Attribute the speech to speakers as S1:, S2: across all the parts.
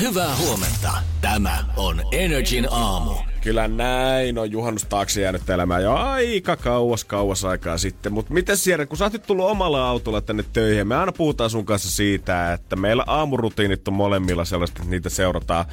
S1: Hyvää huomenta. Tämä on Energin aamu.
S2: Kyllä näin on juhannus taakse jäänyt elämään jo aika kauas kauas aikaa sitten. Mutta miten siellä, kun sä oot nyt tullut omalla autolla tänne töihin, me aina puhutaan sun kanssa siitä, että meillä aamurutiinit on molemmilla sellaista, että niitä seurataan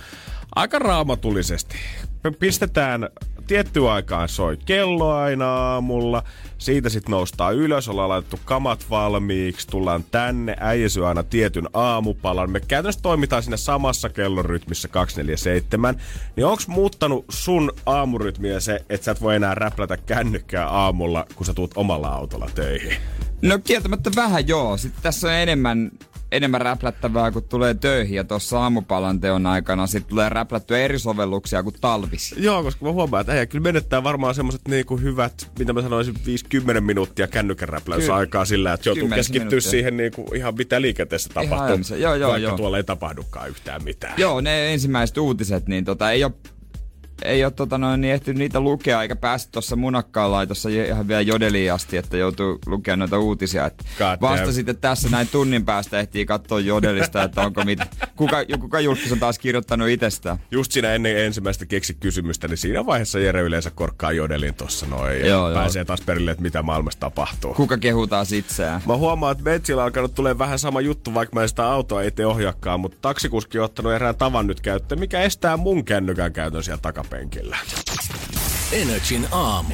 S2: aika raamatulisesti. Me pistetään tiettyä aikaan soi kello aina aamulla. Siitä sitten noustaan ylös, ollaan laitettu kamat valmiiksi, tullaan tänne, äijä syö aina tietyn aamupalan. Me käytännössä toimitaan siinä samassa kellorytmissä 247. Niin onks muuttanut sun aamurytmiä se, että sä et voi enää räplätä kännykkää aamulla, kun sä tuut omalla autolla töihin?
S3: No kieltämättä vähän joo. Sitten tässä on enemmän enemmän räplättävää, kun tulee töihin ja tuossa aamupalan teon aikana sitten tulee räplättyä eri sovelluksia kuin talvisi.
S2: Joo, koska mä huomaan, että ei, kyllä menettää varmaan semmoiset niinku hyvät, mitä mä sanoisin, 50 minuuttia kännykän aikaa sillä, että joutuu keskittyä siihen niinku ihan mitä liikenteessä tapahtuu. Joo, joo, vaikka joo. tuolla ei tapahdukaan yhtään mitään.
S3: Joo, ne ensimmäiset uutiset, niin tota, ei ole ei ole tota noin, niin ehtinyt niitä lukea, eikä päässyt tuossa munakkaan laitossa ihan vielä jodeliin asti, että joutuu lukemaan noita uutisia. Että vasta sitten tässä näin tunnin päästä ehtii katsoa jodelista, että onko mit, kuka, kuka julkis on taas kirjoittanut itsestään.
S2: Just siinä ennen ensimmäistä keksi kysymystä, niin siinä vaiheessa Jere yleensä korkkaa jodelin tuossa noin ja joo, pääsee joo. taas perille, että mitä maailmassa tapahtuu.
S3: Kuka kehuu taas itseään?
S2: Mä huomaan, että Metsillä on alkanut tulee vähän sama juttu, vaikka mä en sitä autoa ei ohjakkaan, mutta taksikuski on ottanut erään tavan nyt käyttöön, mikä estää mun kännykän käytön siellä takana takapenkillä.
S1: Energin aamu.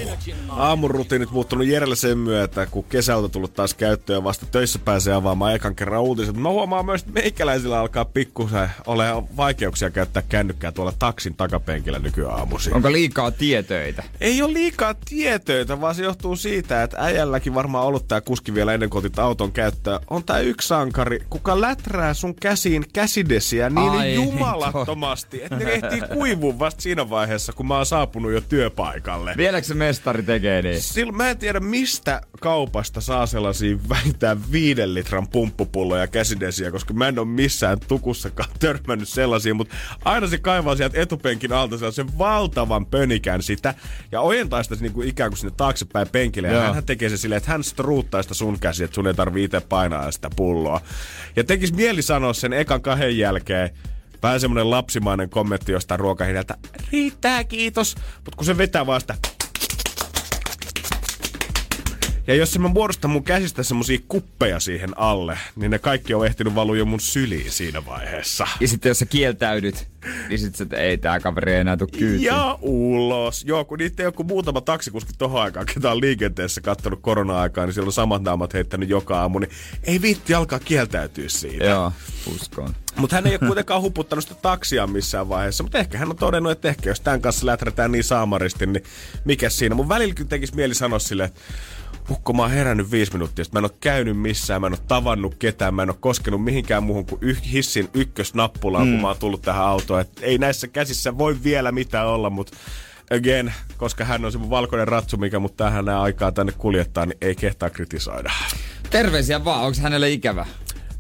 S2: Aamurutiinit muuttunut Jerelle sen myötä, kun kesältä tullut taas käyttöön ja vasta töissä pääsee avaamaan ekan kerran uutiset. Mä huomaan myös, että meikäläisillä alkaa pikkusen ole vaikeuksia käyttää kännykkää tuolla taksin takapenkillä nykyaamuisin.
S3: Onko liikaa tietöitä?
S2: Ei ole liikaa tietöitä, vaan se johtuu siitä, että äijälläkin varmaan ollut tää kuski vielä ennen kuin auton käyttöä. On tää yksi sankari, kuka läträä sun käsiin käsidesiä niin Ai, jumalattomasti, että ne ehtii kuivua vasta siinä vaiheessa, kun mä oon saapunut jo työpaikalle paikalle.
S3: Vieläkö se mestari tekee niin?
S2: Silloin mä en tiedä, mistä kaupasta saa sellaisia vähintään viiden litran pumppupulloja käsidesiä, koska mä en ole missään tukussakaan törmännyt sellaisia, mutta aina se kaivaa sieltä etupenkin alta sellaisen valtavan pönikän sitä ja ojentaa sitä niin kuin ikään kuin sinne taaksepäin penkille. Ja hän tekee se silleen, että hän struuttaa sitä sun käsi, että sun ei tarvitse itse painaa sitä pulloa. Ja tekis mieli sanoa sen ekan kahden jälkeen, Vähän semmonen lapsimainen kommentti jostain ruokahinnalta. Riittää, kiitos. Mutta kun se vetää vasta ja jos mä muodostan mun käsistä semmosia kuppeja siihen alle, niin ne kaikki on ehtinyt valua jo mun syliin siinä vaiheessa.
S3: Ja sitten jos sä kieltäydyt, niin sit sä, ei tää kaveri ei enää tuu kyytiin.
S2: Ja ulos. Joo, kun niitä ei joku muutama taksikuski tohon aikaan, ketä on liikenteessä kattonut korona-aikaa, niin siellä on samat naamat heittänyt joka aamu, niin ei viitti alkaa kieltäytyä siitä.
S3: Joo, uskon.
S2: Mutta hän ei ole kuitenkaan huputtanut sitä taksia missään vaiheessa. Mutta ehkä hän on todennut, että ehkä jos tämän kanssa läträtään niin saamaristi, niin mikä siinä. Mun välillä tekisi mieli sanoa sille, että Ukko, mä oon herännyt viisi minuuttia, mä en ole käynyt missään, mä en ole tavannut ketään, mä en ole koskenut mihinkään muuhun kuin yh- hissin ykkösnappulaan, mm. kun mä oon tullut tähän autoon. Et ei näissä käsissä voi vielä mitään olla, mutta again, koska hän on se mun valkoinen ratsu, mikä mut tähän aikaa tänne kuljettaa, niin ei kehtaa kritisoida.
S3: Terveisiä vaan, onko hänelle ikävä?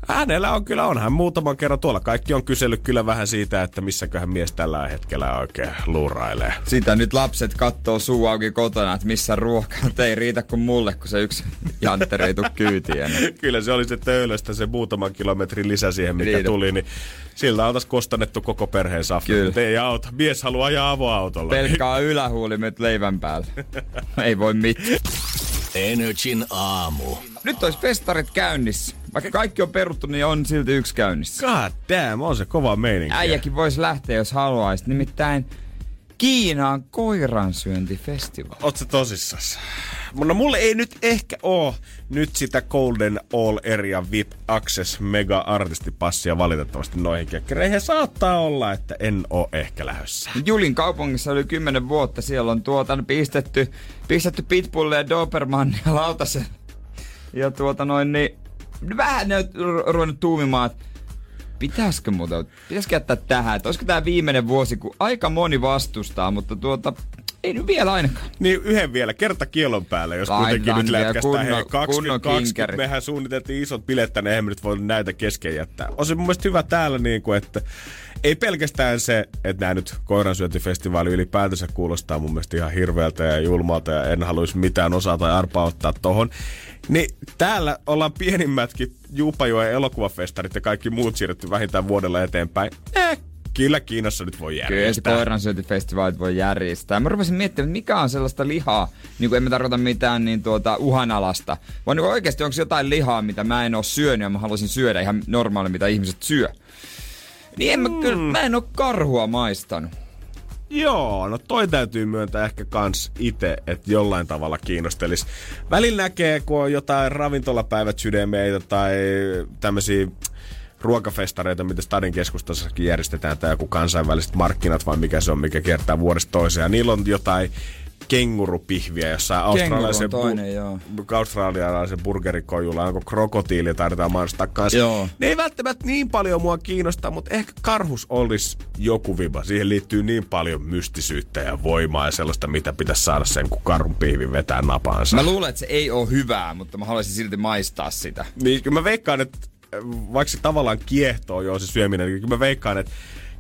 S2: Hänellä on kyllä, onhan muutaman kerran tuolla. Kaikki on kysellyt kyllä vähän siitä, että missäköhän mies tällä hetkellä oikein luurailee.
S3: Sitä nyt lapset kattoo suu auki kotona, että missä ruoka ei riitä kuin mulle, kun se yksi jantteri ei tule kyytiin.
S2: kyllä se oli se töölöstä se muutaman kilometrin lisä siihen, mikä Riitä. tuli, niin siltä oltaisiin kostannettu koko perheen safta. Mutta ei auta. Mies haluaa ajaa avoautolla.
S3: Pelkkaa ylähuuli nyt leivän päällä. ei voi mitään.
S1: Energin aamu.
S3: Nyt olisi festarit käynnissä. Vaikka kaikki on peruttu, niin on silti yksi käynnissä.
S2: God damn, on se kova meininki.
S3: Äijäkin voisi lähteä, jos haluaisi. Nimittäin Kiinaan koiransyöntifestivaali.
S2: Oletko tosissas? No mulle ei nyt ehkä oo nyt sitä Golden All Area VIP Access Mega Artistipassia valitettavasti noihin kekkereihin. Saattaa olla, että en oo ehkä lähdössä.
S3: Julin kaupungissa oli kymmenen vuotta. Siellä on tuota pistetty, pistetty Pitbullia ja Dobermannia lautasen. Ja tuota noin, niin vähän ne on ruvennut tuumimaan, että pitäisikö muuta, pitäisikö jättää tähän, että olisiko tämä viimeinen vuosi, kun aika moni vastustaa, mutta tuota, ei nyt vielä ainakaan.
S2: Niin yhden vielä, kerta kielon päälle, jos Laitan kuitenkin nyt lätkästään. Hei, 2020 mehän suunniteltiin isot bilet tänne, eihän me nyt voi näitä kesken jättää. On se mun mielestä hyvä täällä, niin kuin, että ei pelkästään se, että nämä nyt koiransyöntifestivaali ylipäätänsä kuulostaa mun mielestä ihan hirveältä ja julmalta ja en haluaisi mitään osaa tai arpaa ottaa tohon. Niin täällä ollaan pienimmätkin Juupajoen elokuvafestarit ja kaikki muut siirretty vähintään vuodella eteenpäin. Eh, Kyllä Kiinassa nyt voi järjestää.
S3: Kyllä koiransyöntifestivaalit voi järjestää. Mä rupesin miettimään, mikä on sellaista lihaa, niin kuin emme tarkoita mitään niin tuota, uhanalasta, vaan niin oikeasti onko jotain lihaa, mitä mä en oo syönyt ja mä haluaisin syödä ihan normaali, mitä ihmiset syö. Niin en mä, mm. kyllä, mä en oo karhua maistanut.
S2: Joo, no toi täytyy myöntää ehkä kans itse, että jollain tavalla kiinnostelis. Välillä näkee, kun on jotain ravintolapäivät sydämeitä tai tämmöisiä ruokafestareita, mitä Stadin keskustassakin järjestetään, tai joku kansainväliset markkinat, vai mikä se on, mikä kiertää vuodesta toiseen. Niillä on jotain kengurupihviä jossain australialaisen,
S3: toinen, joo.
S2: australialaisen burgerikojulla, onko krokotiili taidetaan mainostaa kanssa. Joo. Ne ei välttämättä niin paljon mua kiinnostaa, mutta ehkä karhus olisi joku viba. Siihen liittyy niin paljon mystisyyttä ja voimaa ja sellaista, mitä pitäisi saada sen, kun karhun pihvi vetää napaansa.
S3: Mä luulen, että se ei ole hyvää, mutta mä haluaisin silti maistaa sitä.
S2: Niin, mä veikkaan, että vaikka se tavallaan kiehtoo jo se syöminen, niin mä veikkaan, että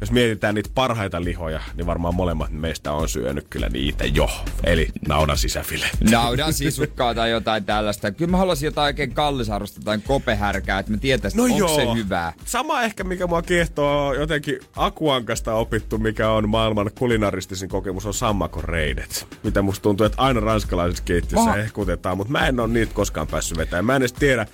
S2: jos mietitään niitä parhaita lihoja, niin varmaan molemmat meistä on syönyt kyllä niitä jo. Eli naudan sisäfile.
S3: Naudan sisukkaa tai jotain tällaista. Kyllä mä haluaisin jotain oikein kallisarvosta tai kopehärkää, että mä tietäisin, no onko joo. se hyvää.
S2: Sama ehkä, mikä mua kiehtoo jotenkin Akuankasta opittu, mikä on maailman kulinaristisin kokemus, on sammakoreidet. Mitä musta tuntuu, että aina ranskalaiset keittiössä ehkutetaan, mutta mä en ole niitä koskaan päässyt vetämään. Mä en edes tiedä,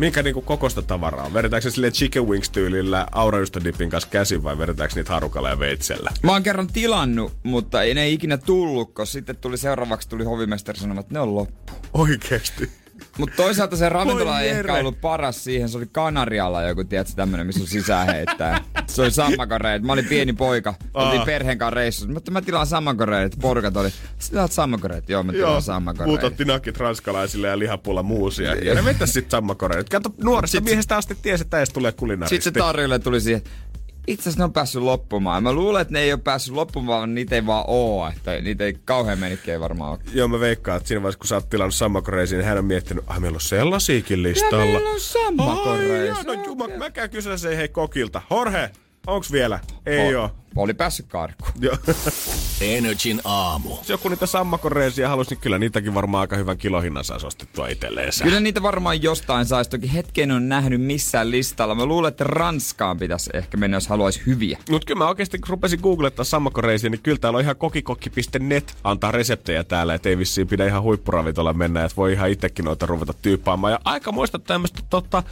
S2: Minkä niinku kokosta tavaraa on? Vedetäänkö se sille chicken wings tyylillä aurajustodipin kanssa käsin vai vedetäänkö niitä harukalla ja veitsellä?
S3: Mä oon kerran tilannut, mutta ei ne ikinä tullut, kun sitten tuli seuraavaksi tuli hovimestari sanomaan, että ne on loppu.
S2: Oikeesti?
S3: Mutta toisaalta se ravintola ei ehkä ollut paras siihen. Se oli Kanarialla joku, tiedätkö, tämmönen, missä on sisään heittää. Se oli sammakoreet. Mä olin pieni poika. Oltiin perheen kanssa reissussa. Mutta mä tilaan sammakoreet. Porukat oli, sä tilaat sammakoreet? Joo, mä tilaan sammakoreet.
S2: Muut otti nakit ranskalaisille ja lihapulla muusia. Ja ne vetäisi sit sammakoreet. Kato, nuoresta sit, miehestä asti tiesi, että edes tulee kulinaristi.
S3: Sitten se tarjolle tuli siihen, itse asiassa ne on päässyt loppumaan. Mä luulen, että ne ei ole päässyt loppumaan, vaan niitä ei vaan oo. Että niitä ei kauhean menikkiä varmaan ole.
S2: Joo, mä veikkaan, että siinä vaiheessa, kun sä oot tilannut sammakoreisiin, niin hän on miettinyt, että meillä on sellaisiakin listalla. Ja
S3: meillä on sammakoreisiin.
S2: no juma, mä käyn kysyä se hei kokilta. Jorge, onks vielä? Ei oo.
S3: Oli päässyt karkuun.
S1: Energin aamu.
S2: Jos joku niitä sammakoreisia halusi, niin kyllä niitäkin varmaan aika hyvän kilohinnan saisi ostettua itselleen.
S3: Kyllä niitä varmaan jostain saisi. Toki hetken on nähnyt missään listalla. Mä luulen, että Ranskaan pitäisi ehkä mennä, jos haluaisi hyviä.
S2: Mutta kyllä mä oikeasti kun rupesin googlettaa sammakoreisia, niin kyllä täällä on ihan kokikokki.net antaa reseptejä täällä. Että ei vissiin pidä ihan huippuravitolla mennä, että voi ihan itsekin noita ruveta tyyppaamaan. Ja aika muista tämmöistä totta,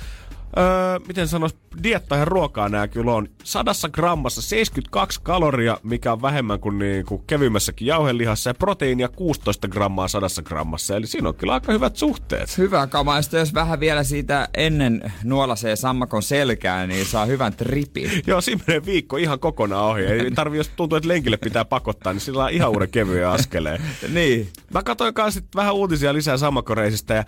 S2: öö, miten sanois, dietta ja ruokaa nää kyllä on. Sadassa grammassa 72 kaloria, mikä on vähemmän kuin, niin, kuin kevyimmässäkin jauhelihassa, ja proteiinia 16 grammaa sadassa grammassa. Eli siinä on kyllä aika hyvät suhteet.
S3: Hyvä kama, ja jos vähän vielä siitä ennen nuolasee sammakon selkää, niin saa hyvän tripin.
S2: Joo, siinä menee viikko ihan kokonaan ohi. Ei tarvi, jos tuntuu, että lenkille pitää pakottaa, niin sillä on ihan uuden kevyen askeleen.
S3: niin.
S2: Mä katsoin kanssa vähän uutisia lisää sammakoreisista, ja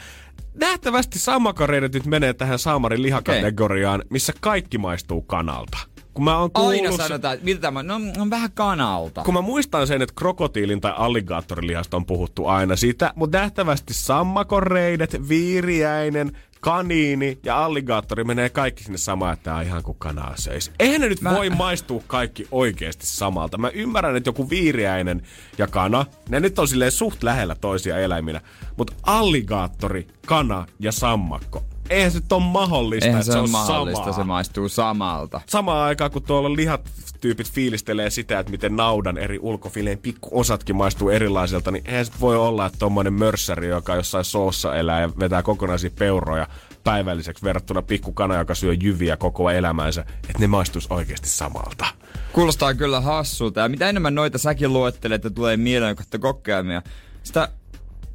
S2: nähtävästi sammakoreidet nyt menee tähän saamarin lihakategoriaan, missä kaikki maistuu kanalta.
S3: Kun mä oon kuullut... Aina sanotaan, että mitä tämä, no on vähän kanalta.
S2: Kun mä muistan sen, että krokotiilin tai alligaattorilihasta on puhuttu aina sitä, mutta nähtävästi sammakoreidet, viiriäinen, kaniini ja alligaattori menee kaikki sinne samaan, että tämä on ihan kuin kanaa seis. Eihän ne nyt Mä... voi maistua kaikki oikeasti samalta. Mä ymmärrän, että joku viiriäinen ja kana, ne nyt on silleen suht lähellä toisia eläiminä. Mutta alligaattori, kana ja sammakko, eihän se ole mahdollista,
S3: eihän
S2: että
S3: se,
S2: se on
S3: mahdollista,
S2: samaa.
S3: se maistuu samalta.
S2: Samaan aikaan, kun tuolla lihat tyypit fiilistelee sitä, että miten naudan eri ulkofileen pikkuosatkin maistuu erilaiselta, niin eihän se voi olla, että tommonen mörssäri, joka jossain soossa elää ja vetää kokonaisia peuroja päivälliseksi verrattuna pikkukana, joka syö jyviä koko elämänsä, että ne maistuisi oikeasti samalta.
S3: Kuulostaa kyllä hassulta. Ja mitä enemmän noita säkin luettelet, että tulee mieleen kohta kokkeamia, sitä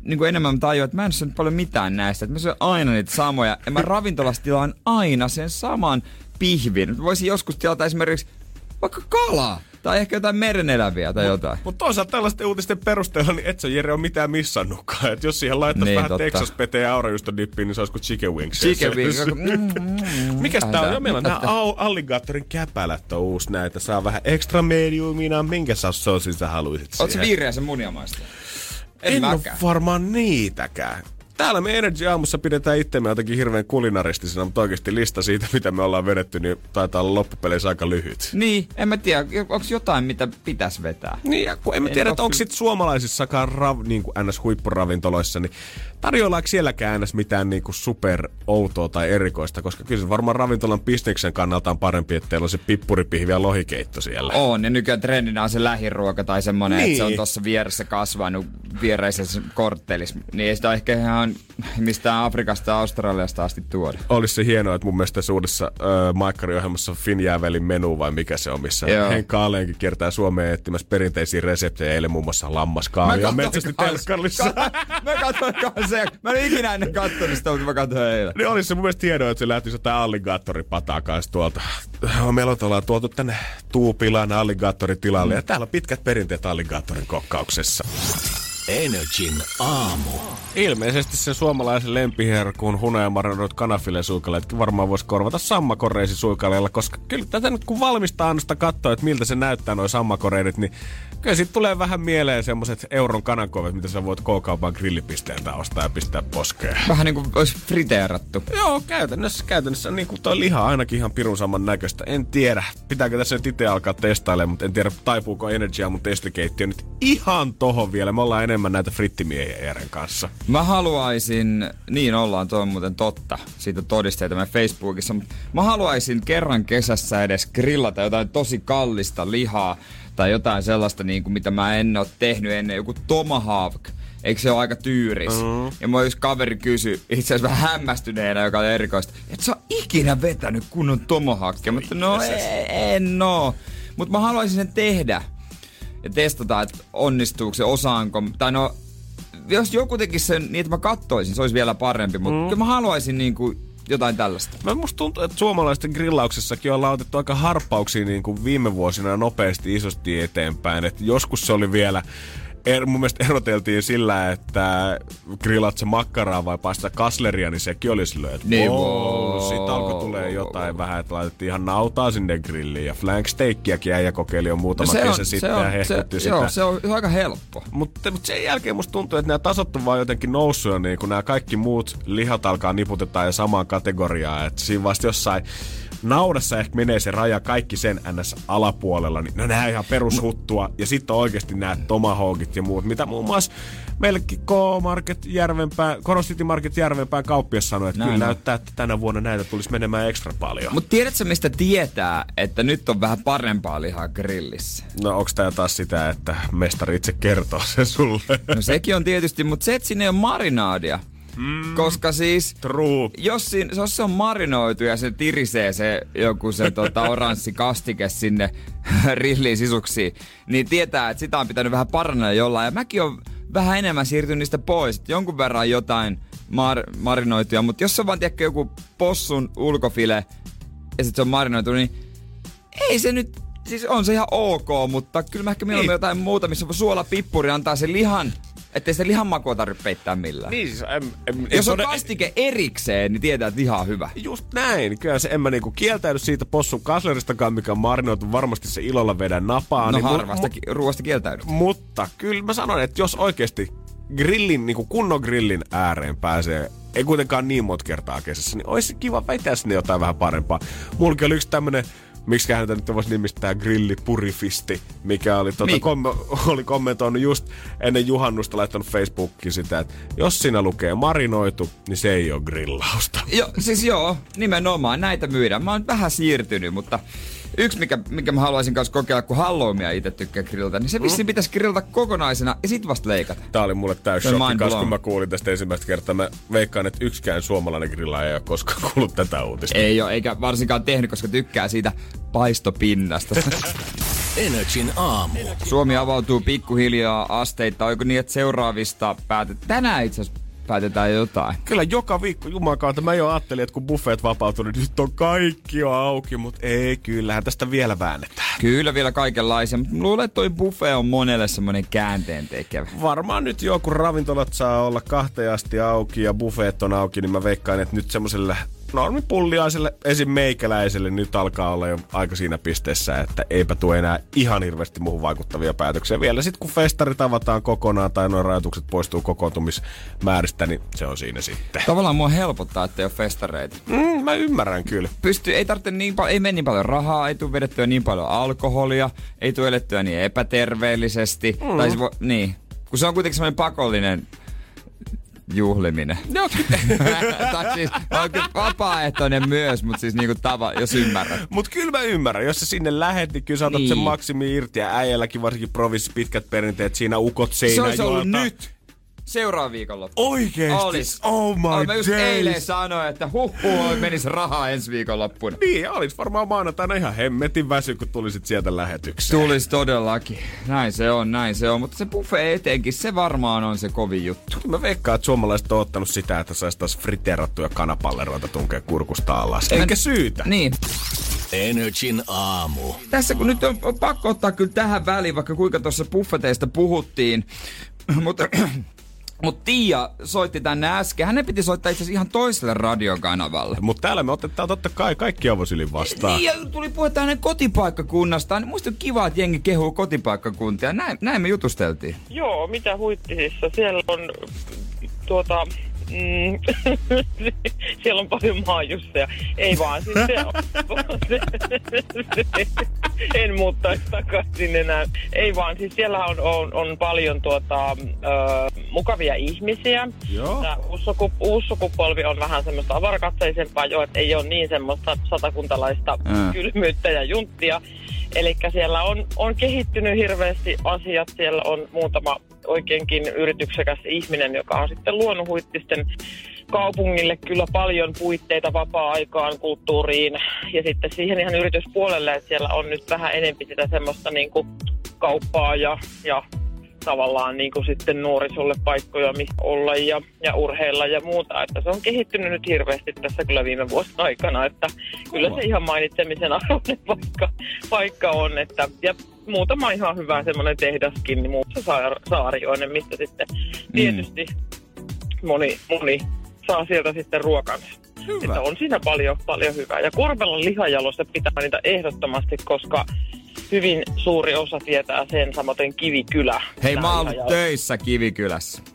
S3: niin kuin enemmän tajuan, että mä en syö paljon mitään näistä. Että mä syön aina niitä samoja. Ja mä ravintolassa tilaan aina sen saman pihvin. Voisin joskus tilata esimerkiksi vaikka kalaa Tai ehkä jotain mereneläviä tai
S2: mut,
S3: jotain.
S2: Mutta toisaalta tällaisten uutisten perusteella, niin et sä Jere on mitään missannutkaan. Et jos siihen laittaisi niin, vähän totta. Texas pete ja aurajuuston dippiin, niin se olisi kuin chicken wings.
S3: Chicken wings. Mm,
S2: mm, Mikäs tää on? Jo, meillä on nämä alligaattorin käpälät on uusi näitä. Saa vähän extra mediumina. Minkä sä sosin sä haluisit
S3: Oot se vihreä sen muniamaista?
S2: En, en ole varmaan niitäkään täällä me Energy Aamussa pidetään itsemme jotenkin hirveän kulinaristisena, mutta oikeasti lista siitä, mitä me ollaan vedetty, niin taitaa olla loppupeleissä aika lyhyt.
S3: Niin, en mä tiedä, onko jotain, mitä pitäisi vetää?
S2: Niin, ja kun en mä tiedä, että onko sitten suomalaisissakaan rav, niin kuin NS-huippuravintoloissa, niin tarjoillaanko sielläkään ns. mitään niin kuin super outoa tai erikoista, koska kyllä se varmaan ravintolan bisneksen kannalta on parempi, että teillä on se pippuripihvi ja lohikeitto siellä.
S3: On, ja nykyään trendinä on se lähiruoka tai semmonen, niin. että se on niin. tuossa vieressä kasvanut viereisessä korttelissa. Niin ei sitä ehkä ihan mistään Afrikasta Australiasta asti tuoda.
S2: Olisi se hienoa, että mun mielestä tässä uudessa äh, Maikkariohjelmassa Finjäävelin menu vai mikä se on, missä Joo. Henkka Aleenkin kiertää Suomeen etsimässä perinteisiä reseptejä, eilen muun muassa lammaskaalia metsästi telkkarissa.
S3: Mä katsoin kanssa, mä en ikinä ennen katsonut sitä, mutta mä katsoin eilen.
S2: Niin olisi se mun mielestä hienoa, että se lähtisi jotain alligaattoripataa kanssa tuolta. Meillä ollaan tuotu tänne Tuupilaan alligaattoritilalle mm. ja täällä on pitkät perinteet alligaattorin kokkauksessa.
S1: Energin aamu.
S2: Ilmeisesti se suomalaisen lempiherkun hunajamarinoidut kanafile-suikaleetkin varmaan voisi korvata sammakoreisi-suikaleilla, koska kyllä tätä nyt kun valmistaa annosta katsoa, että miltä se näyttää noin sammakoreidet, niin kyllä siitä tulee vähän mieleen semmoset euron kanankovet, mitä sä voit K-kaupan grillipisteeltä ostaa ja pistää poskeen.
S3: Vähän niin kuin olisi friteerattu.
S2: Joo, käytännössä, käytännössä niin kuin toi liha ainakin ihan pirun saman näköistä. En tiedä, pitääkö tässä nyt itse alkaa testailemaan, mutta en tiedä, taipuuko Energia mun testikeittiö nyt ihan tohon vielä. Me ollaan enemmän näitä frittimiehiä Jeren kanssa.
S3: Mä haluaisin, niin ollaan, tuo muuten totta, siitä todisteita meidän Facebookissa, mutta mä haluaisin kerran kesässä edes grillata jotain tosi kallista lihaa tai jotain sellaista, niin kuin, mitä mä en ole tehnyt ennen, joku tomahawk. Eikö se ole aika tyyris? Mm. Ja mä jos kaveri kysy, itse asiassa vähän hämmästyneenä, joka on erikoista, että sä oot ikinä vetänyt kunnon tomahawkia. Mutta no en oo. Mutta mä haluaisin sen tehdä ja testata, että onnistuuko se, osaanko. Tai no, jos joku tekisi sen niin, että mä kattoisin, se olisi vielä parempi. Mutta mm. kyllä mä haluaisin niin kuin jotain tällaista.
S2: Mä musta tuntuu, että suomalaisten grillauksessakin on lautettu aika harppauksia niin kuin viime vuosina nopeasti isosti eteenpäin. Et joskus se oli vielä er, mun mielestä eroteltiin sillä, että grillat se makkaraa vai paistaa kasleria, niin sekin oli silleen, että niin, wow. Sitten alkoi tulee jotain vähän, että laitettiin ihan nautaa sinne grilliin. Ja flank steakkiäkin äijä kokeili jo muutama no kesä sitten on, ja hehkutti sitä.
S3: Joo, se on aika helppo.
S2: Mutta mut sen jälkeen musta tuntuu, että nämä tasot on vaan jotenkin noussut jo niin kun nämä kaikki muut lihat alkaa niputetaan ja samaan kategoriaan. Että siinä vasta jossain naudassa ehkä menee se raja kaikki sen ns. alapuolella, niin ne nähdään ihan perushuttua. Ja sitten on oikeasti nämä tomahawkit ja muut, mitä muun muassa meillekin K-Market Järvenpää, City Market Järvenpää kauppias sanoi, että Näin kyllä on. näyttää, että tänä vuonna näitä tulisi menemään ekstra paljon.
S3: Mutta tiedätkö, mistä tietää, että nyt on vähän parempaa lihaa grillissä?
S2: No onko tämä taas sitä, että mestari itse kertoo se sulle?
S3: No sekin on tietysti, mutta se, että sinne on marinaadia, Mm, Koska siis,
S2: true.
S3: Jos, siinä, jos se on marinoitu ja se tirisee se joku se tota, oranssi kastike sinne rilliin sisuksiin, niin tietää, että sitä on pitänyt vähän parannella jollain. Ja mäkin on vähän enemmän siirtynyt niistä pois. Että jonkun verran jotain mar- marinoituja, mutta jos se on vaan tiedäkö, joku possun ulkofile ja sitten se on marinoitu, niin ei se nyt siis on se ihan ok, mutta kyllä mä ehkä mieluummin niin. jotain muuta, missä suolapippuri antaa sen lihan Ettei se lihan makua tarvitse peittää millään.
S2: Niin siis, em,
S3: em, Jos on kastike erikseen, niin tietää, että liha on hyvä.
S2: Just näin. Kyllä se en mä niinku kieltäydy siitä possun kasleristakaan, mikä on marinoitu. Varmasti se ilolla vedän napaa.
S3: No niin harvasta mu- ruoasta kieltäydy.
S2: Mutta kyllä mä sanon, että jos oikeasti grillin, niinku kunnon grillin ääreen pääsee ei kuitenkaan niin monta kertaa kesässä, niin olisi kiva väittää sinne jotain vähän parempaa. Mulla oli yksi tämmönen miksi häntä nyt voisi nimistää grillipurifisti, mikä oli, tuota, niin. kom- oli kommentoinut just ennen juhannusta laittanut Facebookiin sitä, että jos siinä lukee marinoitu, niin se ei ole grillausta.
S3: Joo, siis joo, nimenomaan näitä myydään. Mä oon vähän siirtynyt, mutta Yksi, mikä, mikä mä haluaisin kanssa kokeilla, kun halloumia itse tykkää grillata, niin se vissi mm. pitäisi grillata kokonaisena ja sit vasta leikata.
S2: Tää oli mulle täys shokki kanssa, kun mä kuulin tästä ensimmäistä kertaa. Mä veikkaan, että yksikään suomalainen grillaaja ei ole koskaan kuullut tätä uutista.
S3: Ei ole, eikä varsinkaan tehnyt, koska tykkää siitä paistopinnasta.
S1: Energin aamu.
S3: Suomi avautuu pikkuhiljaa asteita. Oiko niin, että seuraavista päätet... Tänään itse asiassa päätetään jotain.
S2: Kyllä joka viikko, jumakauta, mä jo ajattelin, että kun buffet vapautuu, niin nyt on kaikki jo auki, mutta ei, kyllähän tästä vielä väännetään.
S3: Kyllä vielä kaikenlaisia, mutta luulen, että toi buffet on monelle semmoinen käänteen tekevä.
S2: Varmaan nyt jo, kun ravintolat saa olla kahteen asti auki ja buffet on auki, niin mä veikkaan, että nyt semmoiselle normipulliaiselle, esim. meikäläiselle nyt alkaa olla jo aika siinä pisteessä, että eipä tule enää ihan hirveästi muuhun vaikuttavia päätöksiä. Vielä sitten kun festarit avataan kokonaan tai nuo rajoitukset poistuu kokoontumismääristä, niin se on siinä sitten.
S3: Tavallaan mua helpottaa, että ei ole festareita.
S2: Mm, mä ymmärrän kyllä.
S3: Pystyy, ei tarvitse niin paljon, ei mene niin paljon rahaa, ei tule vedettyä niin paljon alkoholia, ei tule elettyä niin epäterveellisesti. Mm. Tai se voi, niin. Kun se on kuitenkin semmoinen pakollinen juhliminen.
S2: No,
S3: tai siis on kyllä vapaaehtoinen myös, mutta siis niinku tava, jos ymmärrät.
S2: Mut kyllä mä ymmärrän. Jos sä sinne lähet, niin kyllä sä otat niin. sen maksimi irti. Ja äijälläkin varsinkin provissi pitkät perinteet. Siinä ukot seinä
S3: Se olisi ollut nyt seuraavan viikonloppu.
S2: Oikeesti?
S3: Olis.
S2: Oh my
S3: Mä just eilen sanoin, että huh, huh menis rahaa ensi viikonloppuna.
S2: Niin, olis varmaan maanantaina ihan hemmetin väsy, kun tulisit sieltä lähetykseen.
S3: Tulis todellakin. Näin se on, näin se on. Mutta se buffet etenkin, se varmaan on se kovin juttu.
S2: Mä veikkaan, että suomalaiset on ottanut sitä, että saisi taas friteerattuja kanapalleroita tunkea kurkusta alas. Eikä syytä.
S3: Niin.
S1: Energin aamu.
S3: Tässä kun nyt on, on pakko ottaa kyllä tähän väliin, vaikka kuinka tuossa buffeteista puhuttiin. Mutta mutta Tiia soitti tänne äsken. Hänen piti soittaa itse ihan toiselle radiokanavalle.
S2: Mutta täällä me otetaan totta kai kaikki avosylin vastaan.
S3: Niin, ja tuli puhetta hänen kotipaikkakunnastaan. Niin musta on kiva, että jengi kehuu kotipaikkakuntia. Näin, näin me jutusteltiin.
S4: Joo, mitä huittisissa. Siellä on tuota, Mm, siellä on paljon maajusseja. Ei vaan, siis se on, en muuttaisi takaisin enää. Ei vaan, siis siellä on, on, on paljon tuota, ö, mukavia ihmisiä.
S2: Joo.
S4: Tämä uusi sukupolvi on vähän semmoista avarakatseisempaa jo, että ei ole niin semmoista satakuntalaista mm. kylmyyttä ja junttia. Eli siellä on, on kehittynyt hirveästi asiat. Siellä on muutama oikeinkin yrityksekäs ihminen, joka on sitten luonut huittisten kaupungille kyllä paljon puitteita vapaa-aikaan, kulttuuriin ja sitten siihen ihan yrityspuolelle, että siellä on nyt vähän enempi sitä semmoista niin kuin kauppaa ja, ja tavallaan niin kuin sitten nuorisolle paikkoja, missä olla ja, ja urheilla ja muuta. Että se on kehittynyt nyt hirveästi tässä kyllä viime vuosien aikana, että kyllä se ihan mainitsemisen arvoinen paikka, paikka on. Että, ja muutama ihan hyvä semmoinen tehdaskin, niin muussa Saarioinen, mistä sitten tietysti moni, moni saa sieltä sitten ruokansa. Hyvä. Että on siinä paljon, paljon hyvää. Ja Korvelan lihajalosta pitää niitä ehdottomasti, koska hyvin suuri osa tietää sen, samaten Kivikylä.
S3: Hei, mä oon töissä Kivikylässä.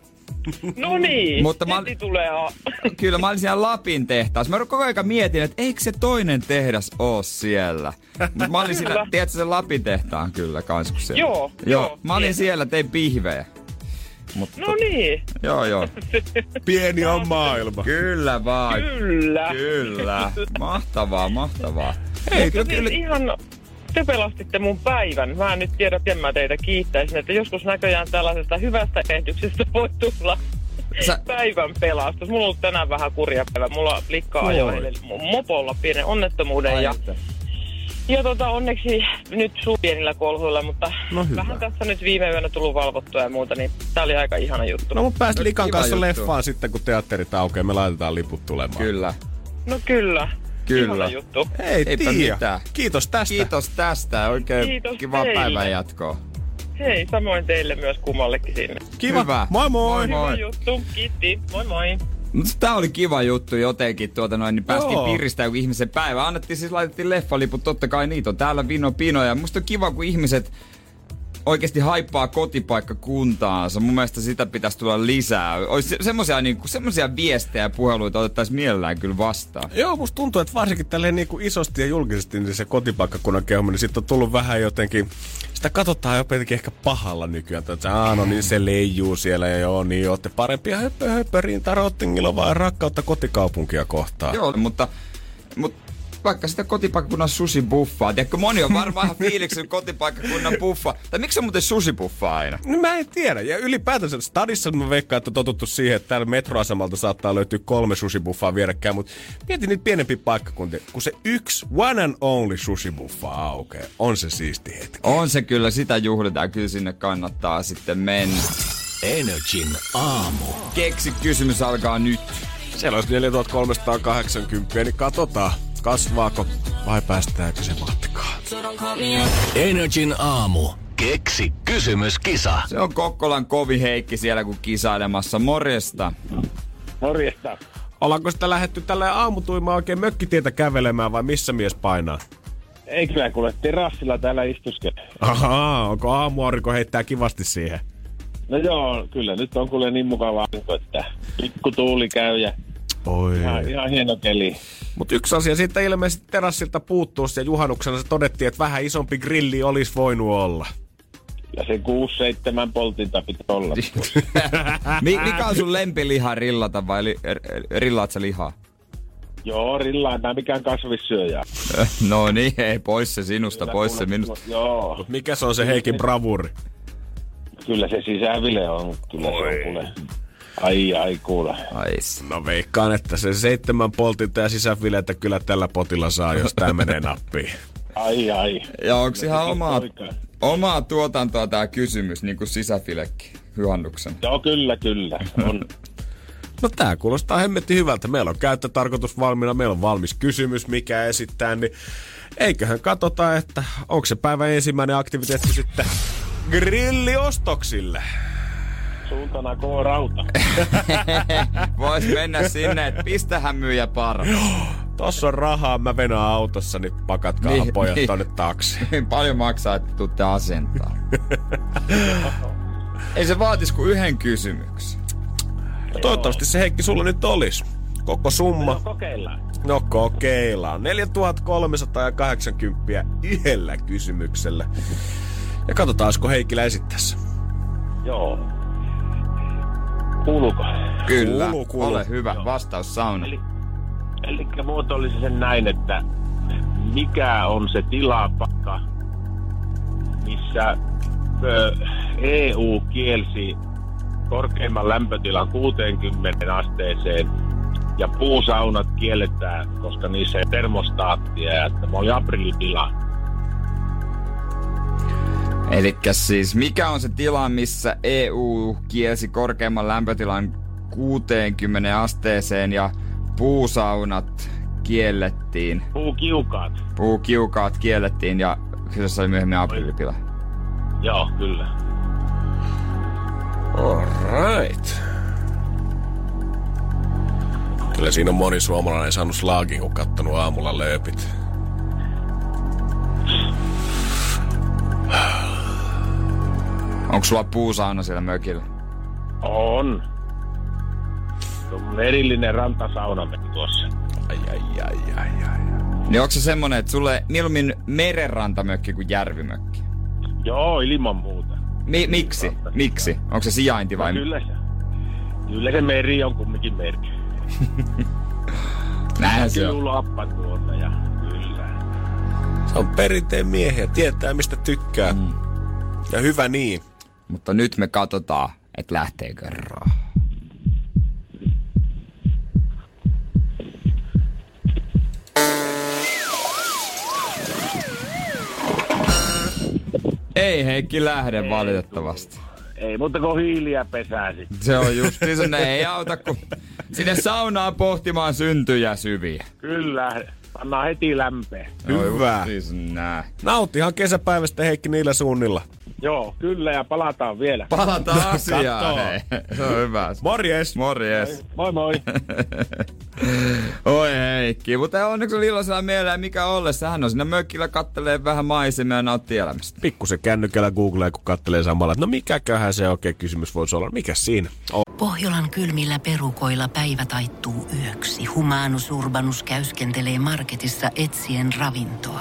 S4: No niin, Mutta mä, tulee a-
S3: Kyllä, mä olin siellä Lapin tehtaassa. Mä koko ajan mietin, että eikö se toinen tehdas oo siellä. Mutta mä olin siellä, tiedätkö sen Lapin tehtaan kyllä kans, kun siellä.
S4: Joo, joo.
S3: Mä olin siellä, tein pihvejä.
S4: Mutta, no niin.
S3: Joo, joo.
S2: Pieni on maailma.
S3: Kyllä vaan.
S4: Kyllä.
S3: Kyllä. Mahtavaa, mahtavaa.
S4: Hei, kyllä, kyllä. ihan te pelastitte mun päivän. Mä en nyt tiedä, että mä teitä kiittäisin, että joskus näköjään tällaisesta hyvästä ehdyksestä voi tulla Sä... päivän pelastus. Mulla on ollut tänään vähän kurja päivä. Mulla likkaa ajoi mun mopolla pienen onnettomuuden Ai ja ja tota, onneksi nyt suu pienillä kolhuilla, mutta no vähän tässä nyt viime yönä tullut valvottua ja muuta, niin tää oli aika ihana juttu.
S2: No mutta pääsit Likan kanssa juttu. leffaan sitten, kun teatterit aukeaa, me laitetaan liput tulemaan.
S3: Kyllä.
S4: No kyllä.
S3: Kyllä.
S4: juttu.
S2: Hei, Eipä Tiia. mitään. Kiitos tästä.
S3: Kiitos tästä. Oikein Kiitos kivaa päivän jatkoa.
S4: Hei, samoin teille myös kummallekin sinne.
S2: Kiva. Hyvä. Moi moi.
S4: moi, moi. Kiva juttu. Kiitti. Moi moi.
S3: Mutta tää oli kiva juttu jotenkin, tuota noin, niin päästiin Joo. piristää joku ihmisen päivä. Annettiin siis, laitettiin leffaliput, totta kai niitä on täällä vino pino. Ja musta on kiva, kun ihmiset oikeasti haippaa kotipaikkakuntaansa. Mun mielestä sitä pitäisi tulla lisää. Olisi semmosia, niinku, semmosia viestejä ja puheluita otettaisiin mielellään kyllä vastaan.
S2: Joo, musta tuntuu, että varsinkin tälleen niinku isosti ja julkisesti niin se kotipaikkakunnan kehuminen, niin sitten on tullut vähän jotenkin, sitä katsotaan jotenkin ehkä pahalla nykyään. Että Aa, no niin se leijuu siellä ja joo, niin ootte parempia höpö höpö rintarottingilla vai rakkautta kotikaupunkia kohtaan.
S3: Joo, mutta, mutta vaikka sitä kotipaikkakunnan sushi-buffaa. Tiedätkö, moni on varmaan fiiliksen kotipaikkakunnan buffa. Tai miksi on muuten sushi-buffaa aina?
S2: No mä en tiedä. Ja ylipäätänsä stadissa mä veikkaan, että on totuttu siihen, että täällä metroasemalta saattaa löytyä kolme sushi-buffaa vierekkäin. Mutta mieti nyt pienempi paikkakunti. Kun se yksi one and only sushi-buffaa aukeaa, on se siisti hetki.
S3: On se kyllä, sitä juhlitaan. Kyllä sinne kannattaa sitten mennä.
S1: Energin aamu.
S3: Keksi kysymys alkaa nyt.
S2: Siellä olisi 4380, niin katsotaan, kasvaako vai päästäänkö se matkaan.
S1: Energin aamu. Keksi kysymyskisa.
S3: Se on Kokkolan kovi Heikki siellä kun kisailemassa. Morjesta.
S5: Morjesta.
S2: Ollaanko sitä lähetty tällä aamutuimaan oikein mökkitietä kävelemään vai missä mies painaa?
S5: Ei kyllä kuule, terassilla täällä istuskele.
S2: Ahaa, onko aamuaurinko heittää kivasti siihen?
S5: No joo, kyllä nyt on kuule niin mukava aurinko, että pikku tuuli käy ja
S2: Oi.
S5: ihan, ihan hieno keli.
S2: Mutta yksi asia siitä ilmeisesti terassilta puuttuu ja juhannuksena se todettiin, että vähän isompi grilli olisi voinut olla.
S5: Ja se 6-7 poltinta pitää olla.
S3: Mi- mikä on sun lempiliha rillata vai li- rillaat sä lihaa?
S5: joo, rilla en mikään kasvissyöjä.
S3: No niin, ei pois se sinusta,
S5: Kyllä
S3: pois se minusta.
S5: Joo,
S2: Mut mikä se on se Heikin bravuri?
S5: kyllä se sisävile on. Kyllä se on kuule. Ai ai kuule.
S3: Ai
S2: No veikkaan, että se seitsemän poltinta ja sisäfilettä kyllä tällä potilla saa, jos tää menee nappiin.
S5: Ai ai.
S3: Ja onks ihan omaa, omaa tuotantoa tää kysymys, niin kuin sisäfilekin, juhannuksen?
S5: Joo, kyllä, kyllä. On.
S2: No tää kuulostaa hemmetti hyvältä. Meillä on käyttötarkoitus valmiina, meillä on valmis kysymys, mikä esittää, niin eiköhän katsota, että onko se päivän ensimmäinen aktiviteetti sitten grilliostoksille.
S5: Suuntana koo rauta.
S3: Vois mennä sinne, että pistähän myyjä paro.
S2: Tossa on rahaa, mä venään autossa, niin pakatkaa
S3: Niin,
S2: pojat
S3: niin.
S2: tonne taakse.
S3: Paljon maksaa, että tuutte asentaa. Ei se vaatis kuin yhden kysymyksen.
S2: Toivottavasti se Heikki sulla nyt olisi. Koko summa.
S5: No, kokeillaan.
S2: No kokeillaan. 4380 yhdellä kysymyksellä. Ja katsotaan, olisiko Heikkilä esittäessä.
S5: Joo. Kuuluuko?
S3: Kyllä,
S2: Kuuluu, kuuluu.
S3: ole hyvä. Vastaus sauna.
S5: Eli, eli muotoilisi sen näin, että mikä on se tilapakka, missä ö, EU kielsi korkeimman lämpötilan 60 asteeseen ja puusaunat kielletään, koska niissä ei termostaattia ja että oli aprillitila.
S3: Eli siis mikä on se tila, missä EU kielsi korkeamman lämpötilan 60 asteeseen ja puusaunat kiellettiin,
S5: Puukiukaat.
S3: puukiukaat kiellettiin ja kyseessä oli myöhemmin aprillipila.
S5: Joo, kyllä.
S2: Alright. Kyllä siinä on moni suomalainen saanut slaagin, kun kattonut aamulla lööpit.
S3: Onko sulla puusauna siellä mökillä?
S5: On. Tuommoinen erillinen rantasauna meni tuossa.
S2: Ai, ai, ai, ai, ai.
S3: Niin onko se semmonen, että sulle mieluummin merenrantamökki kuin järvimökki?
S5: Joo, ilman muuta.
S3: Mi- miksi? Miksi? Onko se sijainti vai?
S5: No, kyllä se. Kyllä se meri on kumminkin meri.
S3: Näinhän se on.
S5: Kyllä tuolta ja kyllä.
S2: Se on perinteen miehiä, tietää mistä tykkää. Mm. Ja hyvä niin.
S3: Mutta nyt me katsotaan, että lähteekö raha. Ei Heikki lähde valitettavasti.
S5: Ei muuta kuin hiiliä pesää sitten.
S3: Se on just se, ne ei auta, kun sinne saunaan pohtimaan syntyjä syviä.
S5: Kyllä, pannaan heti lämpeä.
S2: Hyvä.
S3: Siis nää.
S2: Nauttihan kesäpäivästä Heikki niillä suunnilla.
S5: Joo, kyllä ja palataan vielä.
S3: Palataan asiaan. Hei. Se on hyvä.
S2: Morjes!
S3: Morjes.
S5: Moi moi.
S3: Oi Heikki, mutta onneksi oli iloisella mielellä mikä ollessa. Hän on siinä mökillä, kattelee vähän maisemia ja nauttii elämästä.
S2: Pikkusen kännykällä googlee, kun kattelee samalla, että no mikäköhän se oikein kysymys voisi olla. Mikä siinä? Oh.
S6: Pohjolan kylmillä perukoilla päivä taittuu yöksi. Humanus Urbanus käyskentelee marketissa etsien ravintoa.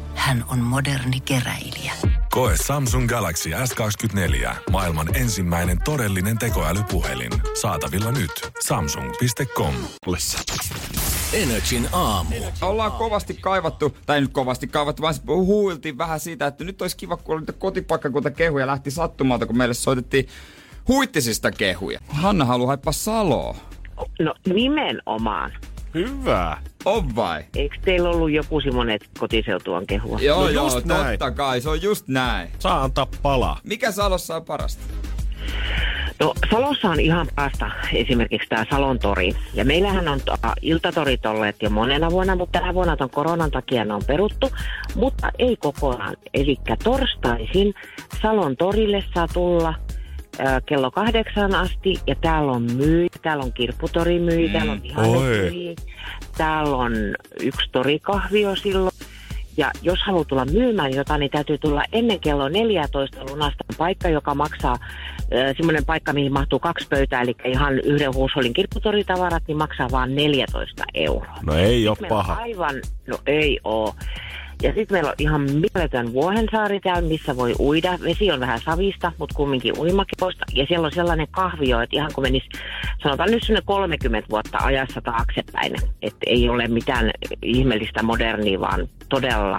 S6: Hän on moderni keräilijä.
S7: Koe Samsung Galaxy S24. Maailman ensimmäinen todellinen tekoälypuhelin. Saatavilla nyt. Samsung.com.
S1: Energin aamu.
S3: Ollaan kovasti kaivattu, tai nyt kovasti kaivattu, vaan huuiltiin vähän siitä, että nyt olisi kiva, kun niitä kotipaikkakunta kehuja lähti sattumalta, kun meille soitettiin huittisista kehuja. Hanna haluaa haippaa Saloa.
S8: No nimenomaan.
S2: Hyvä.
S3: On vai?
S8: Eikö teillä ollut joku semmonen, että kotiseutu on kehua?
S3: Joo,
S2: No
S3: joo,
S2: just
S3: totta
S2: näin.
S3: kai, se on just näin.
S2: Saa antaa palaa.
S3: Mikä Salossa on parasta?
S8: No Salossa on ihan päästä esimerkiksi tämä Salon tori. Ja meillähän on to, iltatorit olleet jo monena vuonna, mutta tänä vuonna ton koronan takia ne on peruttu. Mutta ei kokonaan. Eli torstaisin Salon torille saa tulla kello kahdeksan asti. Ja täällä on myy, täällä on kirpputori myy, mm. täällä on
S2: Oi.
S8: Täällä on yksi torikahvio silloin. Ja jos haluaa tulla myymään jotain, niin täytyy tulla ennen kello 14 lunastan paikka, joka maksaa semmoinen paikka, mihin mahtuu kaksi pöytää, eli ihan yhden huusholin kirpputoritavarat, niin maksaa vain 14 euroa.
S2: No ei
S8: on
S2: paha.
S8: Aivan, no ei oo. Ja sitten meillä on ihan mieletön Vuohensaari täällä, missä voi uida. Vesi on vähän savista, mutta kumminkin uimakepoista. Ja siellä on sellainen kahvio, että ihan kun menisi, sanotaan nyt sinne 30 vuotta ajassa taaksepäin. Että ei ole mitään ihmeellistä modernia, vaan todella,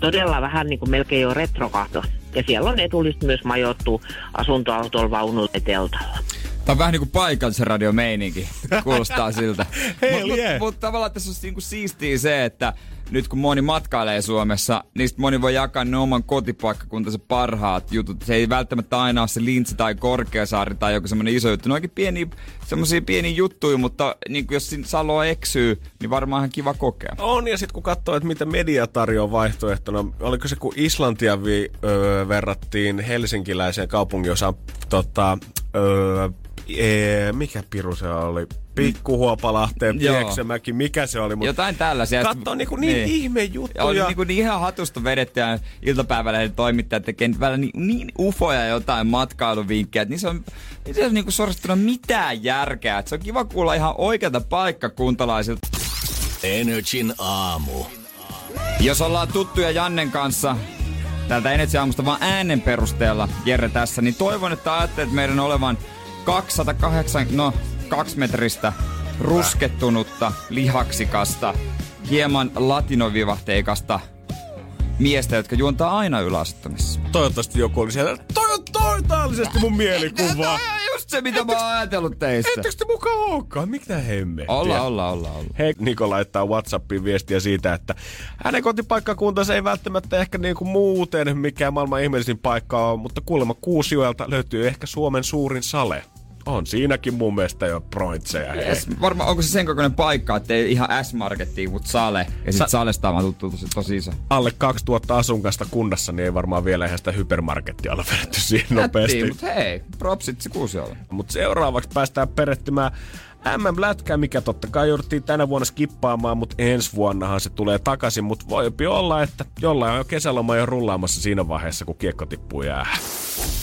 S8: todella vähän niin kuin melkein jo retrokahto. Ja siellä on edullista myös majoittu asuntoautolla, vaunulla ja teltalla.
S3: Tää on vähän niinku paikallisen radiomeininki. Kuulostaa siltä.
S2: Hell
S3: Mutta mut,
S2: yeah.
S3: mut tavallaan tässä on niinku siistiä se, että nyt kun moni matkailee Suomessa, niin sit moni voi jakaa ne oman kotipaikkakuntansa parhaat jutut. Se ei välttämättä aina ole se Lintsi tai Korkeasaari tai joku semmonen iso juttu. Ne on oikein pieniä, semmosia pieniä juttuja, mutta niin jos sinne Saloa eksyy, niin varmaan ihan kiva kokea.
S2: On, ja sitten kun katsoo, että mitä media tarjoaa vaihtoehtona, oliko se kun Islantia vi, öö, verrattiin helsinkiläiseen kaupunginosaan, tota, öö, ee, mikä piru se oli? Pikkuhuopalahteen,
S3: Joo.
S2: Pieksämäki, mikä se oli? Mut
S3: Jotain tällaisia.
S2: Katso niinku niin, niin ihme juttuja.
S3: Oli niinku niin ihan hatusta vedetty ja iltapäivälehden toimittajat tekee välillä niin, niin ufoja jotain matkailuvinkkejä, että niissä on, niissä on niinku suorastaan mitään järkeä. Et se on kiva kuulla ihan oikealta paikkakuntalaisilta.
S1: Energin aamu.
S3: Jos ollaan tuttuja Jannen kanssa täältä Energy aamusta vaan äänen perusteella, Jere tässä, niin toivon, että ajattelet meidän olevan 208, no, kaksimetristä ruskettunutta, lihaksikasta, hieman latinovivahteikasta miestä, jotka juontaa aina yläasettamissa.
S2: Toivottavasti joku oli siellä. Totaalisesti mun mielikuva.
S3: Tämä on just se, mitä mä oon ajatellut teistä.
S2: Ettekö te mukaan olekaan? Mitä hemmettiä?
S3: Olla, olla, olla, olla.
S2: Hei, Niko laittaa Whatsappiin viestiä siitä, että hänen kotipaikkakuntansa ei välttämättä ehkä niinku muuten mikään maailman ihmeellisin paikka on, mutta kuulemma Kuusioelta löytyy ehkä Suomen suurin sale. On siinäkin mun mielestä jo prointseja.
S3: Yes, varmaan onko se sen kokoinen paikka, että ei ihan S-markettiin, mutta Sale. Ja sit
S2: Sa-
S3: Salesta on tuttu tosi, tosi iso.
S2: Alle 2000 asukasta kunnassa, niin ei varmaan vielä ihan sitä hypermarkettia olla vedetty siihen nopeasti.
S3: Mutta hei, propsit se Kuusiolle.
S2: Mutta seuraavaksi päästään perehtymään MM-lätkää, mikä totta kai jouduttiin tänä vuonna skippaamaan, mutta ensi vuonnahan se tulee takaisin. Mutta voi olla, että jollain on jo kesäloma jo rullaamassa siinä vaiheessa, kun kiekko tippuu jäähän.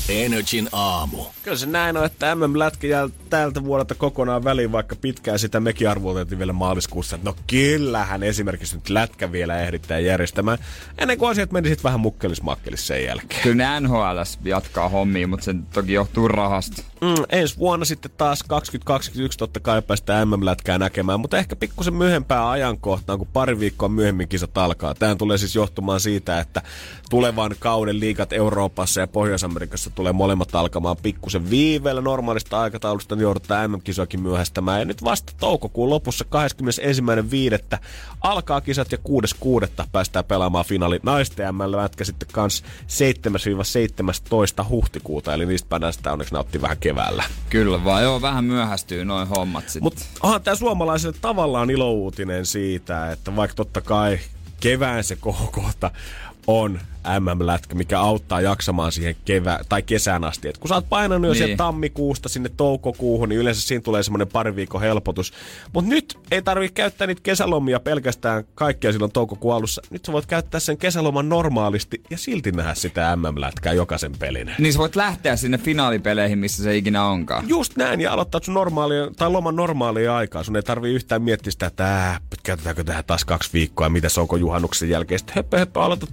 S1: Energin aamu.
S2: Kyllä se näin on, että MM-lätkä jää tältä vuodelta kokonaan väliin, vaikka pitkään sitä mekin arvoteltiin vielä maaliskuussa. että No kyllähän esimerkiksi nyt lätkä vielä ehdittää järjestämään, ennen kuin asiat meni sitten vähän mukkelis-makkelis sen jälkeen.
S3: Kyllä ne NHLs jatkaa hommia, mutta se toki johtuu rahasta.
S2: Mm, ensi vuonna sitten taas 2021 totta kai päästään MM-lätkää näkemään, mutta ehkä pikkusen myöhempää ajankohtaan, kun pari viikkoa myöhemmin kisat alkaa. Tämä tulee siis johtumaan siitä, että tulevan kauden liigat Euroopassa ja Pohjois-Amerikassa tulee molemmat alkamaan pikkusen viiveellä normaalista aikataulusta, niin joudutaan MM-kisoakin myöhästämään. Ja nyt vasta toukokuun lopussa 21.5. alkaa kisat ja 6.6. päästään pelaamaan finaali naisten MM-lätkä sitten kans 7-17 huhtikuuta, eli niistä päästään onneksi nauttii vähän keväällä.
S3: Kyllä vaan, joo, vähän myöhästyy noin hommat sitten.
S2: Mutta onhan tämä suomalaisille tavallaan ilouutinen siitä, että vaikka totta kai kevään se kohokohta on MM-lätkä, mikä auttaa jaksamaan siihen kevä- tai kesään asti. Et kun sä oot painanut jo
S3: Niin.
S2: sieltä tammikuusta sinne toukokuuhun, niin yleensä siinä tulee semmoinen pari viikon helpotus. Mutta nyt ei tarvitse käyttää niitä kesälomia pelkästään kaikkia silloin toukokuun alussa. Nyt sä voit käyttää sen kesäloman normaalisti ja silti nähdä sitä MM-lätkää jokaisen pelin.
S3: Niin sä voit lähteä sinne finaalipeleihin, missä se ikinä onkaan.
S2: Just näin, ja aloittaa sun normaalia, tai loman normaalia aikaa. Sun ei tarvii yhtään miettiä sitä, että äh, käytetäänkö tähän taas kaksi viikkoa, mitä se onko juhannuksen jälkeen. Sitten höppö, höppö, aloitat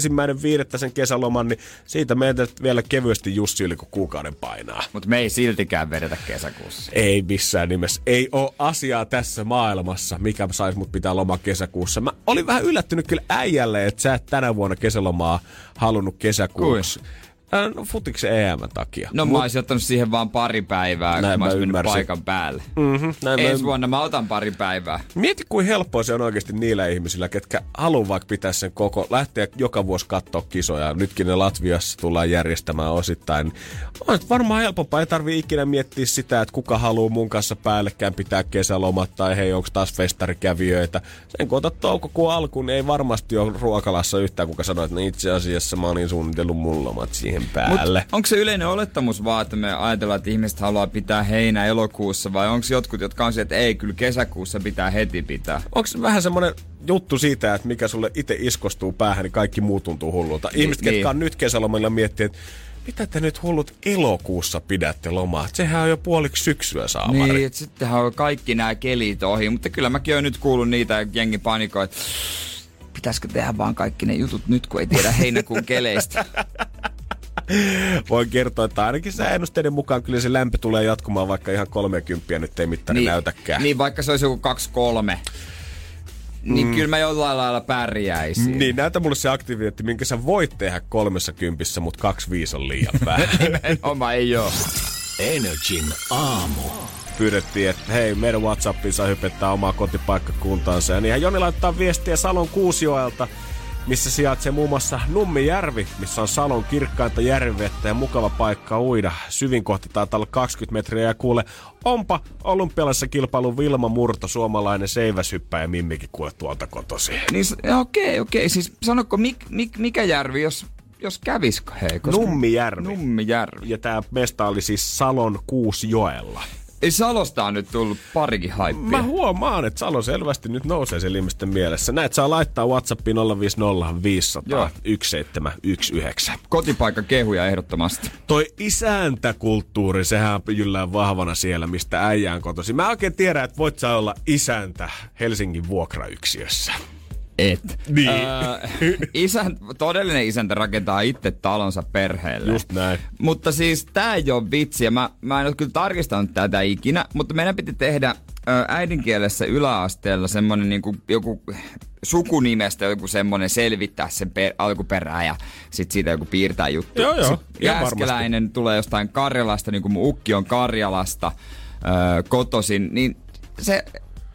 S2: tuolla 21.5. sen kesäloman, niin siitä meitä vielä kevyesti Jussi yli kun kuukauden painaa.
S3: Mutta me ei siltikään vedetä kesäkuussa.
S2: Ei missään nimessä. Ei ole asiaa tässä maailmassa, mikä saisi mut pitää lomaa kesäkuussa. Mä olin vähän yllättynyt kyllä äijälle, että sä et tänä vuonna kesälomaa halunnut kesäkuussa. Äh, no futiksen EM takia.
S3: No Mut... mä olisin ottanut siihen vaan pari päivää, näin kun mä, mä mennyt paikan päälle. Mm-hmm, näin Ensi mä... vuonna mä otan pari päivää.
S2: Mieti, kuin helppoa se on oikeasti niillä ihmisillä, ketkä haluaa vaikka pitää sen koko, lähteä joka vuosi katsoa kisoja. Nytkin ne Latviassa tullaan järjestämään osittain. On varmaan helpompaa, ei tarvi ikinä miettiä sitä, että kuka haluaa mun kanssa päällekään pitää kesälomat tai hei, onko taas festarikävijöitä. Sen kun otat toukokuun alkuun, niin ei varmasti ole ruokalassa yhtään, kuka sanoo, että no itse asiassa mä olin suunnitellut mun lomat siihen päälle. Mut
S3: onko se yleinen olettamus vaan, että me ajatellaan, että ihmiset haluaa pitää heinä elokuussa vai onko jotkut, jotka on sieltä, että ei, kyllä kesäkuussa pitää heti pitää?
S2: Onko se vähän semmoinen juttu siitä, että mikä sulle itse iskostuu päähän, niin kaikki muu tuntuu hullulta. Ihmiset, niin. ketkä on nyt kesälomalla miettii, että mitä te nyt hullut elokuussa pidätte lomaa? Sehän on jo puoliksi syksyä saamari.
S3: Niin, että sittenhän on kaikki nämä kelit ohi, mutta kyllä mäkin oon nyt kuullut niitä jengi panikoi, että pitäisikö tehdä vaan kaikki ne jutut nyt, kun ei tiedä heinäkuun keleistä.
S2: Voin kertoa, että ainakin ennusteiden mukaan kyllä se lämpö tulee jatkumaan, vaikka ihan 30 nyt ei mittari
S3: niin,
S2: näytäkään.
S3: Niin, vaikka se olisi joku 2-3 niin mm. kyllä mä jollain lailla pärjäisin.
S2: Niin, näytä mulle se aktiviteetti, minkä sä voit tehdä kolmessa kympissä, mutta kaksi viisi on liian vähän.
S3: Oma ei oo.
S1: Energin aamu.
S2: Pyydettiin, että hei, meidän Whatsappiin saa hypettää omaa kotipaikkakuntaansa. Ja niinhän Joni laittaa viestiä Salon Kuusioelta missä sijaitsee muun muassa Nummijärvi, missä on Salon kirkkainta järvettä ja mukava paikka uida. Syvin kohta taitaa olla 20 metriä ja kuule, onpa olympialaisessa kilpailu Vilma Murto, suomalainen seiväshyppäjä Mimmikin kuule tuolta kotosi.
S3: Niin, okei, okay, okei. Okay. Siis sanokko, mik, mik, mikä järvi, jos jos kävisikö hei?
S2: Koska... Nummijärvi.
S3: Nummijärvi.
S2: Ja tämä mesta oli siis Salon Kuusjoella.
S3: Ei Salosta on nyt tullut parikin haippia.
S2: Mä huomaan, että Salo selvästi nyt nousee sen ihmisten mielessä. Näet, saa laittaa Whatsappiin 050 500 1719.
S3: Kotipaikka kehuja ehdottomasti.
S2: Toi isäntäkulttuuri, sehän jyllää vahvana siellä, mistä äijään kotosi. Mä oikein tiedän, että voit sä olla isäntä Helsingin vuokrayksiössä
S3: et.
S2: Niin. Öö,
S3: isän, todellinen isäntä rakentaa itse talonsa perheelle.
S2: Just näin.
S3: Mutta siis tää ei ole vitsi, mä, mä en ole kyllä tarkistanut tätä ikinä, mutta meidän piti tehdä ö, äidinkielessä yläasteella semmonen niinku joku sukunimestä joku semmonen selvittää sen per, alkuperää ja sit siitä joku piirtää juttu.
S2: Joo, joo.
S3: Jääskeläinen tulee jostain Karjalasta, niin kuin mun ukki on Karjalasta ö, kotosin, niin se,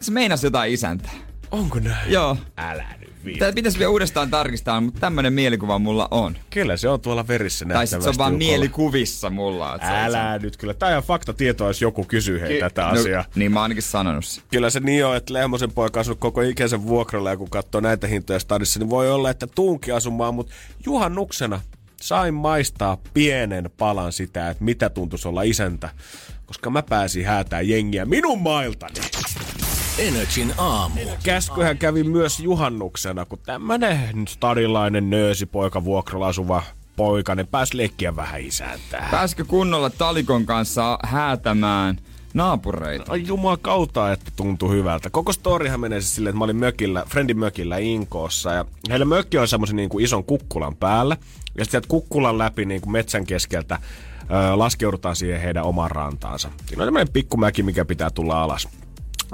S3: se meinasi jotain isäntää.
S2: Onko näin?
S3: Joo.
S2: Älä nyt vielä.
S3: Tämä pitäisi vielä uudestaan tarkistaa, mutta tämmöinen mielikuva mulla on.
S2: Kyllä se on tuolla verissä
S3: Tai sit se on vaan mielikuvissa mulla.
S2: Älä se nyt kyllä. Tämä on fakta tietoa, jos joku kysyy hei Ki- tätä no, asiaa.
S3: Niin mä oon ainakin sanonut se.
S2: Kyllä se niin on, että Lehmosen poika asuu koko ikäisen vuokralla ja kun katsoo näitä hintoja stadissa, niin voi olla, että tuunkin asumaan, mutta juhannuksena sain maistaa pienen palan sitä, että mitä tuntuisi olla isäntä, koska mä pääsin häätää jengiä minun mailtani.
S1: Energin aamu.
S2: Käskyhän kävi myös juhannuksena, kun tämmönen stadilainen poika vuokralla asuva poikainen pääsi leikkiä vähän isäntää.
S3: Pääskö kunnolla talikon kanssa häätämään naapureita?
S2: Ai jumaa kautta, että tuntui hyvältä. Koko storihan menee siis silleen, että mä olin mökillä, friendin mökillä Inkoossa ja heillä mökki on semmoisen niin kuin ison kukkulan päällä. Ja sitten kukkulan läpi niin kuin metsän keskeltä ö, laskeudutaan siihen heidän omaan rantaansa. Siinä on semmoinen pikkumäki, mikä pitää tulla alas.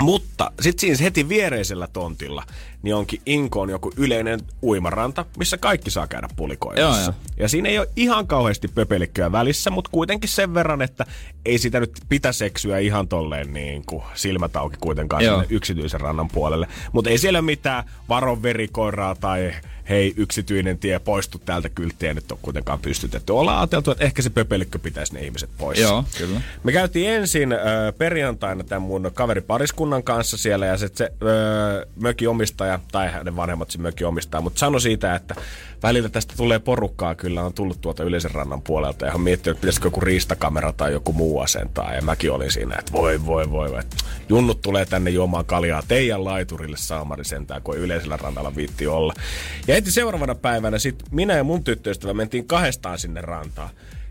S2: Mutta sitten siinä heti viereisellä tontilla niin onkin Inkoon joku yleinen uimaranta, missä kaikki saa käydä pulikoimassa. Joo, joo. Ja siinä ei ole ihan kauheasti pöpelikköä välissä, mutta kuitenkin sen verran, että ei sitä nyt pitäisi eksyä ihan tolleen niin kuin silmät auki kuitenkaan sinne yksityisen rannan puolelle. Mutta ei siellä mitään varon verikoiraa tai hei, yksityinen tie, poistu täältä kylttiä, nyt on kuitenkaan pystytetty. Ollaan ajateltu, että ehkä se pöpelikkö pitäisi ne ihmiset pois.
S3: Joo, kyllä.
S2: Me käytiin ensin äh, perjantaina tämän mun kaveripariskunnan kanssa siellä ja sitten se äh, mökin omistaja, tai hänen vanhemmat se mökin omistaa, mutta sano siitä, että välillä tästä tulee porukkaa, kyllä on tullut tuolta yleisen rannan puolelta ja on miettinyt, että pitäisikö joku riistakamera tai joku muu asentaa. Ja mäkin olin siinä, että voi, voi, voi, voi. Junnut tulee tänne juomaan kaljaa teidän laiturille saamari sentään, kun ei yleisellä rannalla viitti olla. Ja heti seuraavana päivänä sit minä ja mun tyttöystävä mentiin kahdestaan sinne rantaan.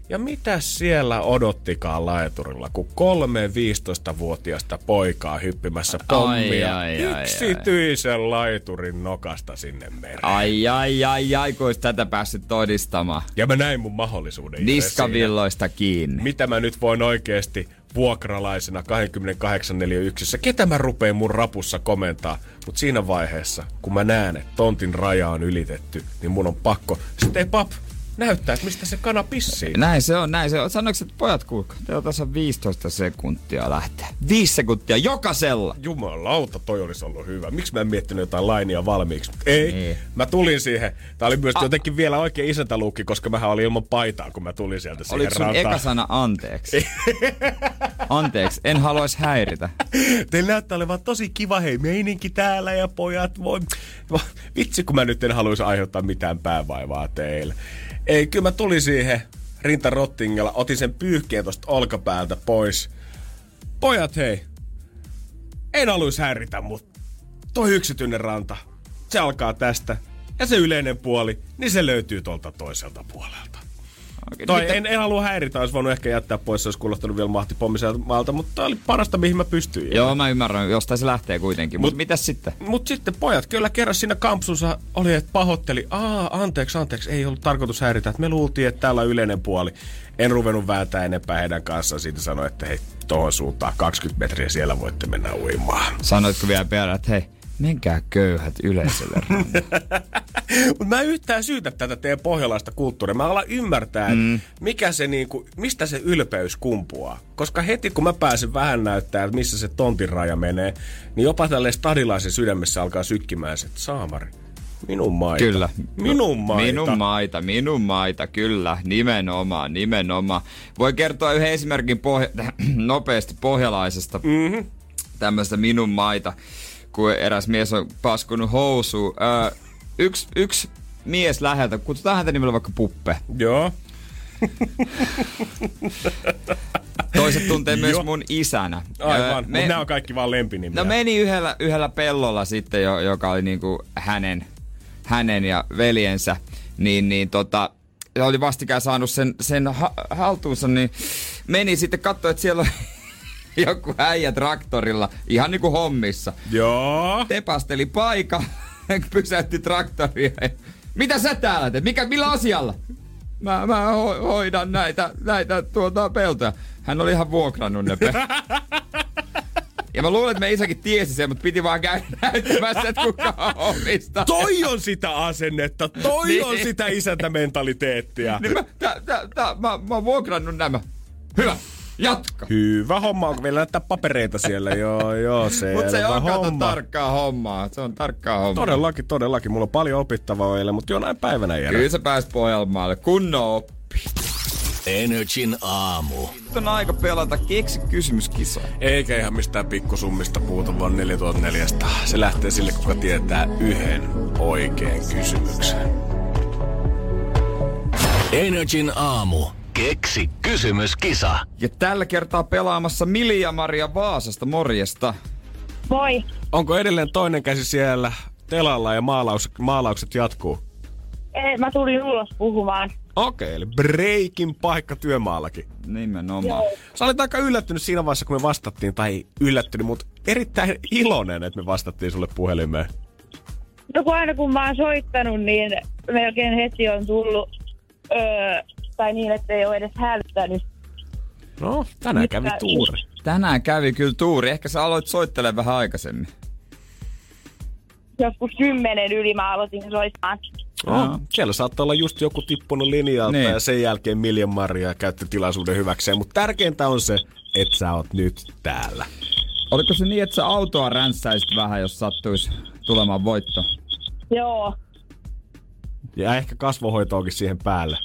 S2: Ja mitä siellä odottikaan laiturilla, kun kolme 15-vuotiaasta poikaa hyppimässä pommia ai, ai, yksityisen ai, ai. laiturin nokasta sinne mereen.
S3: Ai ai ai ai, kun tätä päässyt todistamaan.
S2: Ja mä näin mun mahdollisuuden.
S3: Niskavilloista kiinni.
S2: Mitä mä nyt voin oikeasti vuokralaisena 28 yksissä. Ketä mä rupeen mun rapussa komentaa? Mutta siinä vaiheessa, kun mä näen, että tontin raja on ylitetty, niin mun on pakko. Ei pap, näyttää, että mistä se kana pissii.
S3: Näin se on, näin se on. Sanoiko, että pojat kuulkaa, teillä on tässä 15 sekuntia lähteä. 5 sekuntia jokaisella.
S2: Jumalauta, toi olisi ollut hyvä. Miksi mä en miettinyt jotain lainia valmiiksi? Ei, niin. mä tulin siihen. Tää oli myös A- jotenkin vielä oikein isäntäluukki, koska mä olin ilman paitaa, kun mä tulin sieltä siihen
S3: Oliko sun rantaan. eka sana anteeksi? anteeksi, en haluaisi häiritä.
S2: Teillä näyttää olevan tosi kiva hei meininki täällä ja pojat voi... Vitsi, kun mä nyt en haluaisi aiheuttaa mitään päävaivaa teille. Ei, kyllä mä tulin siihen rintarottingella, otin sen pyyhkeen tosta olkapäältä pois. Pojat hei, en haluaisi häiritä, mutta toi yksityinen ranta, se alkaa tästä. Ja se yleinen puoli, niin se löytyy tuolta toiselta puolelta. Okay, Toi, mitä... en, en halua häiritä, olisi voinut ehkä jättää pois, se olisi kuulostanut vielä mahti maalta, mutta tämä oli parasta, mihin mä pystyin.
S3: Joo, mä ymmärrän, jostain se lähtee kuitenkin, mutta mut, mitäs sitten?
S2: Mutta sitten pojat kyllä kerran siinä kampsussa oli, että pahoitteli, aa, anteeksi, anteeksi, ei ollut tarkoitus häiritä, että me luultiin, että täällä on yleinen puoli. En ruvennut vääntää enempää heidän kanssaan, siitä sanoi, että hei, tuohon suuntaan 20 metriä siellä voitte mennä uimaan.
S3: Sanoitko vielä perään, että hei, Menkää köyhät yleisölle
S2: Mutta mä yhtään syytä tätä teidän pohjalaista kulttuuria. Mä alan ymmärtää, mm. mikä se niinku, mistä se ylpeys kumpuaa. Koska heti kun mä pääsen vähän näyttää, että missä se tontin raja menee, niin jopa tälle stadilaisen sydämessä alkaa sykkimään se, että saamari. Minun maita.
S3: Kyllä.
S2: Minun maita.
S3: Minun maita, minun maita, kyllä. Nimenomaan, nimenomaan. Voi kertoa yhden esimerkin pohja- nopeasti pohjalaisesta. Mm-hmm. Tämmöistä minun maita kun eräs mies on paskunut housu. Öö, yksi, yksi mies läheltä, kutsutaan häntä nimellä vaikka Puppe.
S2: Joo.
S3: Toiset tuntee myös mun isänä.
S2: Aivan, me, mutta nämä on kaikki vaan lempinimiä.
S3: No meni yhdellä, yhdellä pellolla sitten, jo, joka oli niinku hänen, hänen ja veljensä. Niin, niin tota, oli vastikään saanut sen, sen ha- haltuunsa, niin meni sitten katsoa, että siellä on joku äijä traktorilla, ihan niinku hommissa.
S2: Joo.
S3: Tepasteli paikka, pysäytti traktoria. Mitä sä täällä teet? Mikä, millä asialla? Mä, mä ho- hoidan näitä, näitä tuota peltoja. Hän oli ihan vuokrannut ne Ja mä luulen, että me isäkin tiesi sen, mutta piti vaan käydä näyttämässä, että kuka omista.
S2: Toi on sitä asennetta, toi niin. on sitä isäntämentaliteettia.
S3: Niin mä, tää, tää, tää, mä, mä oon vuokrannut nämä. Hyvä. Jatka.
S2: Hyvä homma, onko vielä näyttää papereita siellä? joo, joo, se
S3: Mutta se on homma. tarkkaa hommaa. Se on tarkkaa hommaa.
S2: Todellakin, todellakin. Mulla on paljon opittavaa vielä, mutta jonain päivänä jää.
S3: Kyllä sä pääs Pohjanmaalle. Kunnon oppi.
S1: Energin aamu.
S3: Nyt on aika pelata keksi kysymyskisa.
S2: Eikä ihan mistään pikkusummista puhuta, vaan 4400. Se lähtee sille, kuka tietää yhden oikean kysymyksen.
S1: Energin aamu. Keksi kysymyskisa.
S3: Ja tällä kertaa pelaamassa Milja Maria Vaasasta, morjesta.
S9: Moi.
S2: Onko edelleen toinen käsi siellä telalla ja maalaus, maalaukset jatkuu?
S9: Ei, mä tulin ulos puhumaan.
S2: Okei, okay, eli breakin paikka työmaallakin.
S3: Nimenomaan. Joo.
S2: Sä olit aika yllättynyt siinä vaiheessa, kun me vastattiin, tai yllättynyt, mutta erittäin iloinen, että me vastattiin sulle puhelimeen.
S9: No kun aina kun mä oon soittanut, niin melkein heti on tullut öö, tai niin, että ei ole edes hälyttänyt.
S2: No, tänään kävi tuuri.
S3: Tänään kävi kyllä tuuri. Ehkä sä aloit soittelemaan vähän aikaisemmin.
S9: Joskus kymmenen yli mä aloitin soittamaan.
S2: Oh, siellä saattaa olla just joku tippunut linjalta niin. ja sen jälkeen Miljan Maria käytti tilaisuuden hyväkseen. Mutta tärkeintä on se, että sä oot nyt täällä.
S3: Oliko se niin, että sä autoa ränssäisit vähän, jos sattuisi tulemaan voitto?
S9: Joo.
S2: Ja ehkä kasvohoitoakin siihen päälle.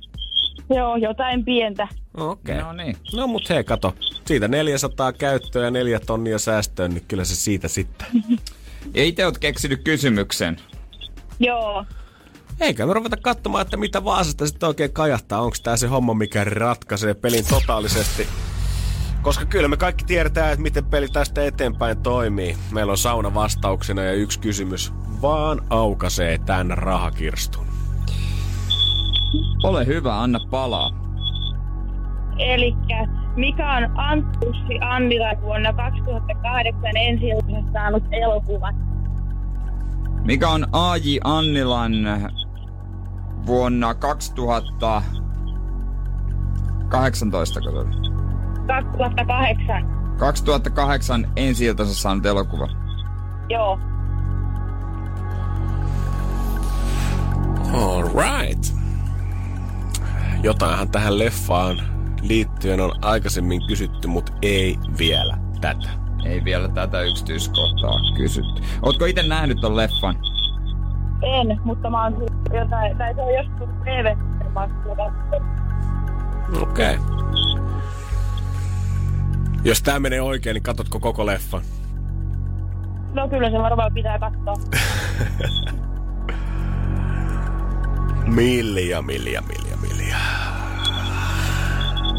S9: Joo, jotain pientä.
S2: Okei. Okay.
S3: No niin.
S2: No mut hei, kato. Siitä 400 käyttöä ja 4 tonnia säästöön, niin kyllä se siitä sitten.
S3: ja itse oot keksinyt kysymyksen.
S9: Joo.
S2: Eikä me ruveta katsomaan, että mitä Vaasasta sitten oikein kajahtaa. Onko tämä se homma, mikä ratkaisee pelin totaalisesti? Koska kyllä me kaikki tiedetään, että miten peli tästä eteenpäin toimii. Meillä on sauna vastauksena ja yksi kysymys vaan aukaisee tämän rahakirstun.
S3: Ole hyvä, anna palaa.
S9: Eli mikä on Anttussi Annila vuonna 2008 ensi saanut elokuva?
S3: Mikä on A.J. Annilan vuonna 2018,
S9: 2008.
S3: 2008 ensi saanut elokuva.
S9: Joo.
S2: All right. Jotainhan tähän leffaan liittyen on aikaisemmin kysytty, mutta ei vielä tätä.
S3: Ei vielä tätä yksityiskohtaa kysytty. Ootko itse nähnyt ton leffan?
S9: En, mutta mä oon jotain, tai se on joskus tv
S2: Okei. Okay. Jos tää menee oikein, niin katsotko koko leffan?
S9: No kyllä se varmaan pitää katsoa.
S2: milja, milja, milja.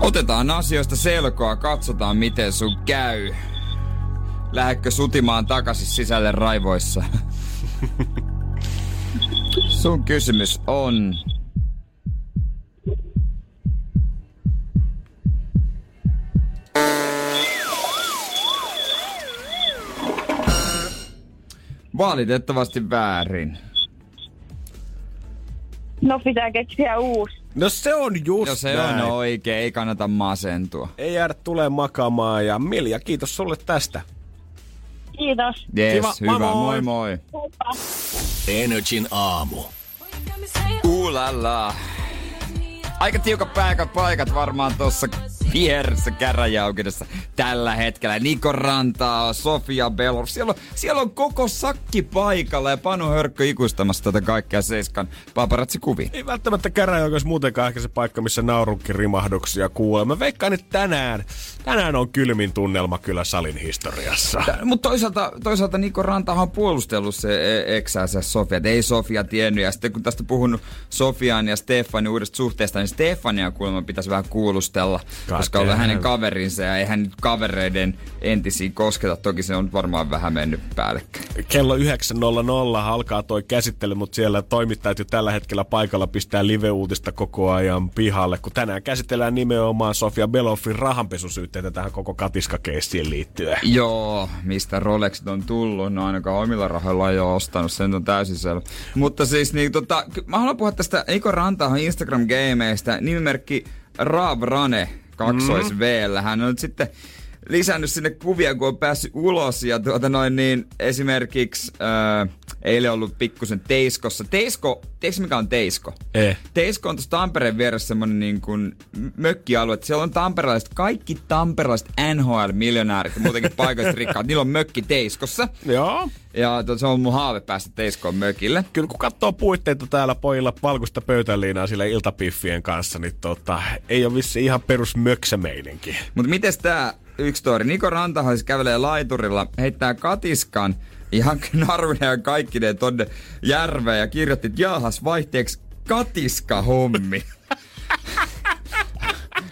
S3: Otetaan asioista selkoa, katsotaan miten sun käy. Lähetkö sutimaan takaisin sisälle raivoissa? sun kysymys on... Valitettavasti väärin.
S9: No pitää keksiä uusi.
S2: No se on just
S3: No se
S2: näin.
S3: on oikein, ei kannata masentua.
S2: Ei jäädä tulee makaamaan ja Milja, kiitos sulle tästä.
S9: Kiitos.
S3: Yes,
S2: Kiva,
S3: hyvä,
S2: moi
S3: moi
S2: moi.
S9: Heippa.
S1: Energin aamu.
S3: Uulala. Aika tiukat paikat, paikat varmaan tuossa vieressä käräjäoikeudessa tällä hetkellä. Niko Rantaa, Sofia Belor. Siellä on, siellä on koko sakki paikalla ja Panu Hörkkö ikuistamassa tätä kaikkea Seiskan paparazzi-kuvia.
S2: Ei välttämättä käräjäoikeus muutenkaan ehkä se paikka, missä naurunkin rimahduksia kuulee. Mä veikkaan, että tänään, tänään on kylmin tunnelma kyllä salin historiassa.
S3: Mutta toisaalta, toisaalta Niko Rantahan on puolustellut se e- eksäänsä Sofia, että ei Sofia tiennyt. Ja sitten kun tästä puhunut Sofian ja Stefanin uudesta suhteesta, niin Stefania kuulemma pitäisi vähän kuulustella,
S2: God
S3: koska on hänen kaverinsa ja eihän nyt kavereiden entisiin kosketa. Toki se on varmaan vähän mennyt päällekkäin.
S2: Kello 9.00 alkaa toi käsittely, mutta siellä toimittajat jo tällä hetkellä paikalla pistää live-uutista koko ajan pihalle, kun tänään käsitellään nimenomaan Sofia Beloffin rahanpesusyytteitä tähän koko katiskakeissiin liittyen.
S3: Joo, mistä Rolexit on tullut, no ainakaan omilla rahoilla ei ole ostanut, sen on täysin selvä. Mutta siis niin tota, mä haluan puhua tästä Eiko Rantahan Instagram-gameista, nimimerkki Rav Rane, kaksois v Hän on nyt sitten lisännyt sinne kuvia, kun on päässyt ulos ja tuota noin niin esimerkiksi ää, eilen ollut pikkusen Teiskossa. Teisko, tiedätkö mikä on Teisko?
S2: Eh.
S3: Teisko on tuossa Tampereen vieressä semmonen niin kuin mökkialue. että Siellä on tamperelaiset, kaikki tamperelaiset NHL-miljonäärit ja muutenkin paikalliset rikkaat. Niillä on mökki Teiskossa.
S2: Joo.
S3: Ja to, se on mun haave päästä Teiskoon mökille.
S2: Kyllä kun katsoo puitteita täällä pojilla valkoista pöytäliinaa sillä iltapiffien kanssa, niin tota, ei ole vissi ihan perus möksämeininki.
S3: Mutta miten tää yksi tori? Niko Rantahan siis kävelee laiturilla, heittää katiskan ihan narvinen ja kaikki ne tonne järveen ja kirjoitti, että jaahas vaihteeksi katiska hommi.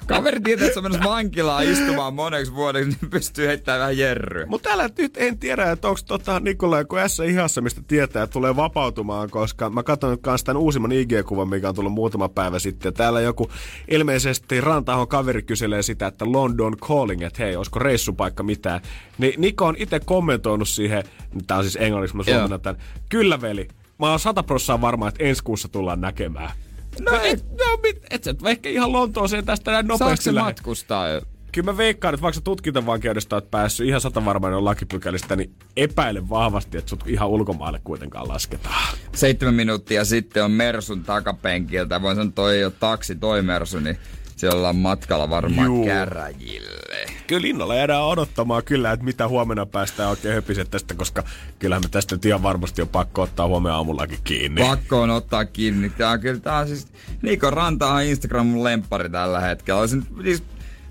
S3: Kaveri tietää, että se on menossa vankilaan istumaan moneksi vuodeksi, niin pystyy heittämään vähän jerryä.
S2: Mutta täällä nyt en tiedä, että onko tota Nikola joku S ihassa, mistä tietää, että tulee vapautumaan, koska mä katson nyt kanssa tämän uusimman IG-kuvan, mikä on tullut muutama päivä sitten. Täällä joku ilmeisesti Rantahon kaveri kyselee sitä, että London calling, että hei, olisiko reissupaikka mitään. Niin Niko on itse kommentoinut siihen, tää on siis englanniksi, mä suomennan tämän. Kyllä veli, mä oon sata prossaa varma, että ensi kuussa tullaan näkemään. No, et, no, mit, et sä ehkä ihan Lontooseen tästä näin nopeasti
S3: se
S2: lähde.
S3: matkustaa? jo?
S2: Kyllä mä veikkaan, että vaikka sä tutkintavankeudesta oot päässyt ihan satavarmainen lakipykälistä, niin epäilen vahvasti, että sut ihan ulkomaille kuitenkaan lasketaan.
S3: Seitsemän minuuttia sitten on Mersun takapenkiltä. Voin sanoa, toi ei ole taksi toi Mersu, niin siellä ollaan matkalla varmaan
S2: Juu.
S3: käräjille.
S2: Kyllä innolla jäädään odottamaan kyllä, että mitä huomenna päästään oikein höpiset tästä, koska kyllähän me tästä nyt ihan varmasti on pakko ottaa huomenna aamullakin kiinni.
S3: Pakko on ottaa kiinni. Tää on kyllä, tää on siis, Niko Ranta on Instagramin lemppari tällä hetkellä. Olisin, siis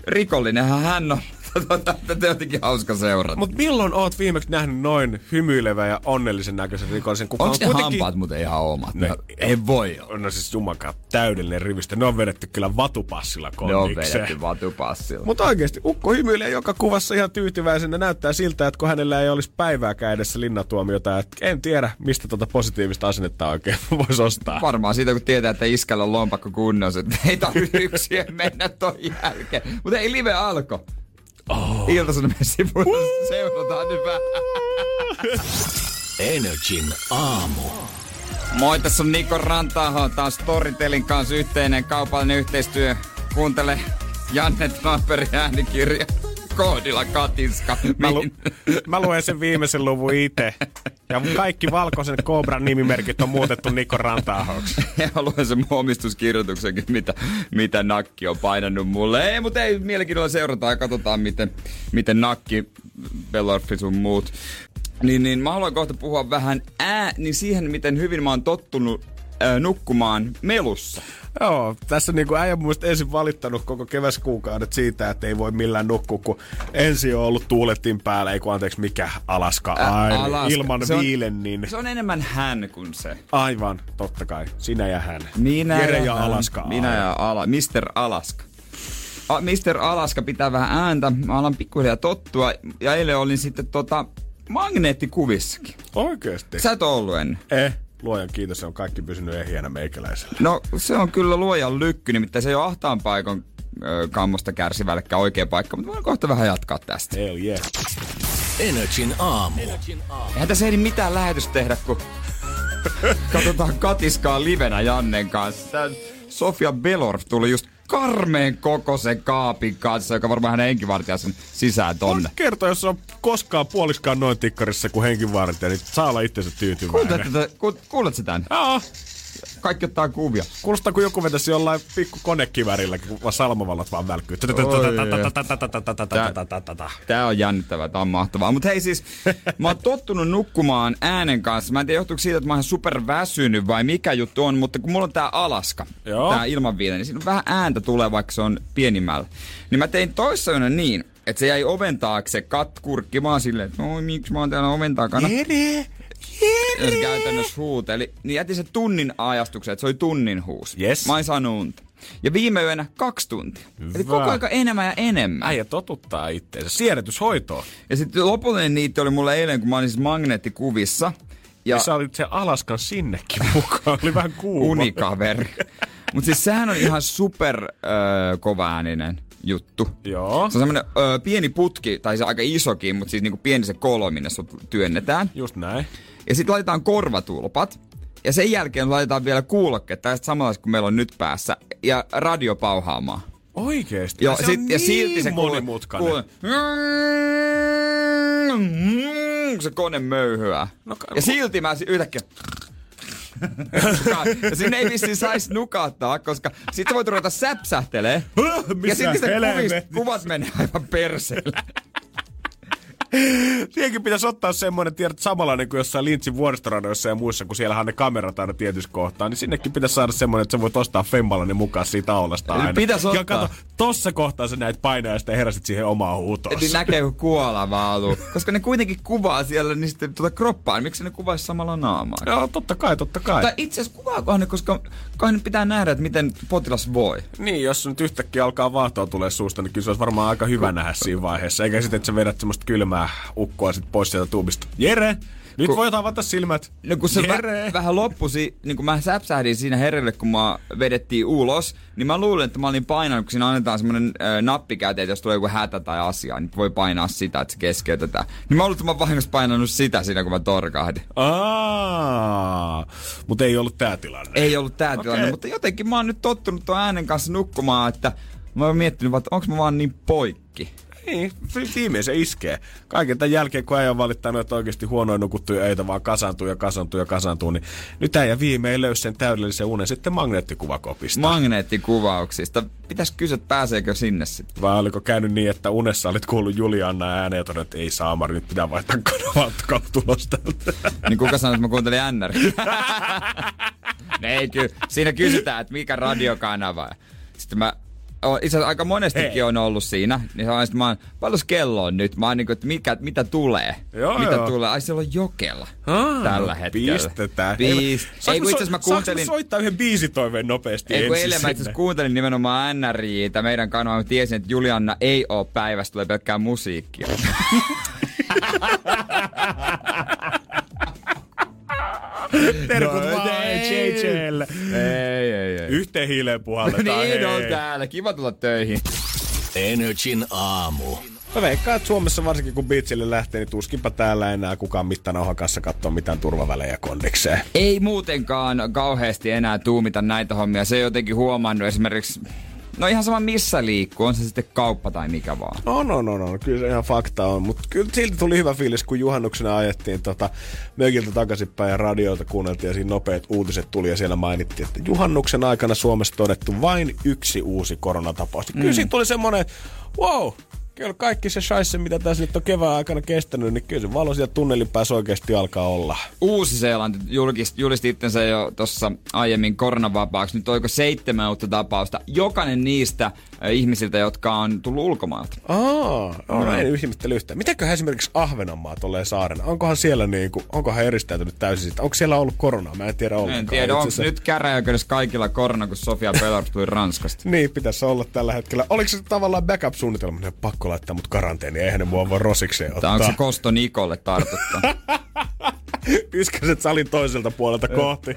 S3: rikollinenhan hän on. Tätä jotenkin hauska seurata.
S2: Mutta milloin oot viimeksi nähnyt noin hymyilevän ja onnellisen näköisen rikollisen?
S3: Onko
S2: on
S3: ne
S2: kuitenkin-
S3: hampaat muuten ihan omat?
S2: Ne-
S3: Ne, ei voi olla.
S2: No siis jumakaan täydellinen rivistö. Ne on vedetty kyllä vatupassilla
S3: Ne on
S2: kondikseen.
S3: vedetty vatupassilla.
S2: Mutta oikeasti Ukko hymyilee joka kuvassa ihan tyytyväisenä. Näyttää siltä, että kun hänellä ei olisi päivääkään edessä linnatuomiota, että en tiedä, mistä tuota positiivista asennetta oikein voisi ostaa.
S3: Varmaan siitä, kun tietää, että iskällä on lompakko kunnossa, että ei tarvitse yksin mennä ton jälkeen. Mutta ei live alko. Oh. Ilta-Sanomien sivuilla seurataan nyt vähän.
S1: Energin aamu.
S3: Moi, tässä on Niko Rantaho, taas Storytelin kanssa yhteinen kaupallinen yhteistyö. Kuuntele Janne Trapperin äänikirja. Koodilla katiska.
S2: Mä, lu- mä luen sen viimeisen luvun itse. Ja kaikki valkoisen Cobran nimimerkit on muutettu Niko ranta
S3: Ja mä luen sen omistuskirjoituksenkin, mitä, mitä Nakki on painanut mulle. Ei, mutta ei, mielenkiinnolla seurataan ja katsotaan, miten, miten Nakki, Bellorfi sun muut. Niin, niin mä haluan kohta puhua vähän ää, niin siihen, miten hyvin mä oon tottunut ää, nukkumaan melussa.
S2: Joo, tässä niinku äijä mun ensin valittanut koko keväskuukaudet siitä, että ei voi millään nukkua, kun ensin on ollut tuulettin päällä, ei kun anteeksi mikä Alaska, Ä, Alaska. ilman se on, viilen, niin...
S3: Se on enemmän hän kuin se.
S2: Aivan, totta kai. Sinä ja hän.
S3: Minä
S2: Jere
S3: ja,
S2: ja
S3: hän.
S2: Alaska.
S3: Minä ja Ala, Mr. Alaska. A, Mr. Alaska pitää vähän ääntä. Mä alan pikkuhiljaa tottua. Ja eilen olin sitten tota magneettikuvissakin.
S2: Oikeesti?
S3: Sä et ollut ennen.
S2: Eh. Luojan kiitos, se on kaikki pysynyt ehjänä meikäläisellä.
S3: No se on kyllä luojan lykky, nimittäin se ei ole ahtaan paikan kammosta kärsivällekään oikea paikka, mutta voin kohta vähän jatkaa tästä.
S2: Hell yeah.
S1: Energin aamu.
S3: Eihän tässä ei mitään lähetystä tehdä, kun katsotaan katiskaa livenä Jannen kanssa. Tää Sofia Belorf tuli just karmeen kokoisen kaapin kanssa, joka varmaan hänen henkivartijansa sisään tonne.
S2: Kerto, jos on koskaan puoliskaan noin tikkarissa kuin henkivartija, niin saa olla itsensä tyytyväinen.
S3: Kuulet, ku, kuulet sä tän?
S2: Joo.
S3: Kaikki ottaa kuvia.
S2: Kuulostaa kuin joku vetäisi jollain pikku konekivärillä, kun vaan salmavallat vaan välkkyy.
S3: Tää on jännittävää, tää on mahtavaa. Mutta hei siis, mä oon tottunut nukkumaan äänen kanssa. Mä en tiedä, johtuuko siitä, että mä oon super väsynyt vai mikä juttu on, mutta kun mulla on tää Alaska, tää ilmanviile, niin siinä on vähän ääntä tulee, vaikka se on pienimmällä. Niin mä tein toissa yönä niin, että se jäi oven taakse kat kurkkimaan silleen, että no miksi mä oon täällä oven takana.
S2: Jere!
S3: Ja käytännössä huuteli. Niin jätin se tunnin ajastuksen, että se oli tunnin huus.
S2: Yes.
S3: Mä en saanut unta. Ja viime yönä kaksi tuntia. Hyvä. Eli koko aika enemmän ja enemmän.
S2: Äijä totuttaa itseensä. Siedätyshoitoon.
S3: Ja sitten lopullinen niitti oli mulle eilen, kun mä olin siis magneettikuvissa.
S2: Ja, ja sä olit se Alaskan sinnekin mukaan. Oli vähän kuuma.
S3: Unikaveri. Mutta siis sehän on ihan super kovaääninen juttu.
S2: Joo.
S3: Se on semmoinen pieni putki, tai se aika isokin, mutta siis niinku pieni se kolo, minne sut työnnetään.
S2: Just näin.
S3: Ja sitten laitetaan korvatulpat. Ja sen jälkeen laitetaan vielä kuulokkeet, tästä samanlaista kuin meillä on nyt päässä, ja radio pauhaamaan.
S2: Oikeesti?
S3: Joo,
S2: se
S3: sit,
S2: on
S3: ja
S2: niin
S3: silti se
S2: monimutkainen.
S3: Kuule, se kone möyhyää.
S2: No,
S3: ja silti mä yhtäkkiä... ja sinne ei vissiin saisi nukahtaa, koska sitten voit ruveta säpsähtelee. ja sitten kuvat menee aivan perseelle.
S2: Siihenkin pitäisi ottaa semmoinen, tiedät, samanlainen kuin jossain Lintsin vuoristoradoissa ja muissa, kun siellä on ne kamerat aina tietyssä kohtaa, niin sinnekin pitäisi saada semmoinen, että sä voit ostaa Femmalainen mukaan siitä aulasta aina.
S3: Pitäisi ottaa.
S2: Ja kato, tossa kohtaa sä näit painaa ja sitten heräsit siihen omaan huutoon.
S3: Niin näkee, kun kuolema Koska ne kuitenkin kuvaa siellä niin sitten tuota kroppaa, niin miksi ne kuvaisi samalla naamaa?
S2: Joo, totta kai, totta kai.
S3: Tai itse asiassa kuvaakohan ne, koska kai ne pitää nähdä, että miten potilas voi.
S2: Niin, jos nyt yhtäkkiä alkaa vaahtoa tulee suusta, niin kyllä se olisi varmaan aika hyvä nähdä siinä vaiheessa. Eikä sitten, että sä vedät semmoista kylmää ukkoa sit pois sieltä tuubista. Jere! Nyt kun, voit avata silmät.
S3: No kun se vä- vähän loppusi, niin kun mä säpsähdin siinä herrelle, kun mä vedettiin ulos, niin mä luulen, että mä olin painanut, kun siinä annetaan semmonen äh, nappi käteen, että jos tulee joku hätä tai asia, niin voi painaa sitä, että se keskeytetään. Niin mä luulen, että mä oon vahingossa painanut sitä siinä, kun mä torkahdin.
S2: Aa, mutta ei ollut tää tilanne.
S3: Ei ollut tää okay. tilanne, mutta jotenkin mä oon nyt tottunut tuon äänen kanssa nukkumaan, että mä oon miettinyt, että onko mä vaan niin poikki.
S2: Niin, viimein se iskee. Kaiken tämän jälkeen, kun ei ole valittanut, että oikeasti huonoin nukuttuja öitä vaan kasantuu ja kasantuu ja kasantuu, niin nyt äijä viimein löysi sen täydellisen unen sitten magneettikuvakopista.
S3: Magneettikuvauksista. Pitäis kysyä, että pääseekö sinne sitten.
S2: Vai oliko käynyt niin, että unessa olit kuullut Julianna ääneen ja todennut, että ei Saamari, nyt pitää vaihtaa kanavaa tulos
S3: Niin kuka sanoi, että mä kuuntelin NR? ei kyllä. Siinä kysytään, että mikä radiokanava. Sitten mä itse asiassa aika monestikin Hei. on ollut siinä. Niin se on, mä oon, paljon kello on nyt? Mä oon niin että mikä, mitä tulee?
S2: Joo,
S3: mitä
S2: joo.
S3: tulee? Ai siellä on jokella
S2: Aa,
S3: tällä hetkellä.
S2: Pistetään.
S3: Piist.
S2: Ei,
S3: Ei, kun itse mä kuuntelin...
S2: Saanko soittaa yhden biisitoiveen nopeasti
S3: Ei, kun eilen mä itse kuuntelin nimenomaan NRJtä meidän kanavaa. Mä tiesin, että Julianna ei oo päivästä, tulee pelkkää musiikkia.
S2: Terkut
S3: No,
S2: vaan
S3: ei.
S2: JJlle.
S3: ei, ei, ei.
S2: Yhteen hiileen puhalletaan.
S3: niin on täällä. Kiva tulla töihin.
S1: Energin aamu.
S2: Mä veikkaan, että Suomessa varsinkin kun beachille lähtee, niin tuskinpa täällä enää kukaan mittanauhan kanssa katsoo mitään turvavälejä kondikseen.
S3: Ei muutenkaan kauheasti enää tuumita näitä hommia. Se on jotenkin huomannut esimerkiksi No ihan sama missä liikkuu, on se sitten kauppa tai mikä vaan.
S2: No, no, no, no. Kyllä se ihan fakta on. Mutta kyllä silti tuli hyvä fiilis, kun juhannuksena ajettiin tota, mökiltä takaisinpäin ja radiolta kuunneltiin ja siinä nopeat uutiset tuli ja siellä mainittiin, että juhannuksen aikana Suomessa todettu vain yksi uusi koronatapaus. Mm. Kyllä siinä tuli semmoinen, wow, kyllä kaikki se shaisse, mitä tässä nyt on kevään aikana kestänyt, niin kyllä se valo sieltä tunnelin päässä oikeasti alkaa olla.
S3: Uusi-Seelanti julisti itsensä jo tuossa aiemmin koronavapaaksi. Nyt oiko seitsemän uutta tapausta. Jokainen niistä ihmisiltä, jotka on tullut ulkomailta.
S2: Aa, no, no. en ihmettele yhtään. Mitäköhän esimerkiksi Ahvenanmaa tulee saarena? Onkohan siellä niin kuin, onkohan eristäytynyt täysin siitä? Onko siellä ollut koronaa? Mä en tiedä ollenkaan.
S3: En tiedä, onko se... nyt käräjäköydessä kaikilla korona, kun Sofia Pelars tuli Ranskasta.
S2: niin, pitäisi olla tällä hetkellä. Oliko se tavallaan backup-suunnitelma? Ne pakko laittaa mut karanteeni, eihän ne mua voi rosikseen ottaa.
S3: onko se Kosto Nikolle tartuttaa?
S2: Yskäset salin toiselta puolelta kohti.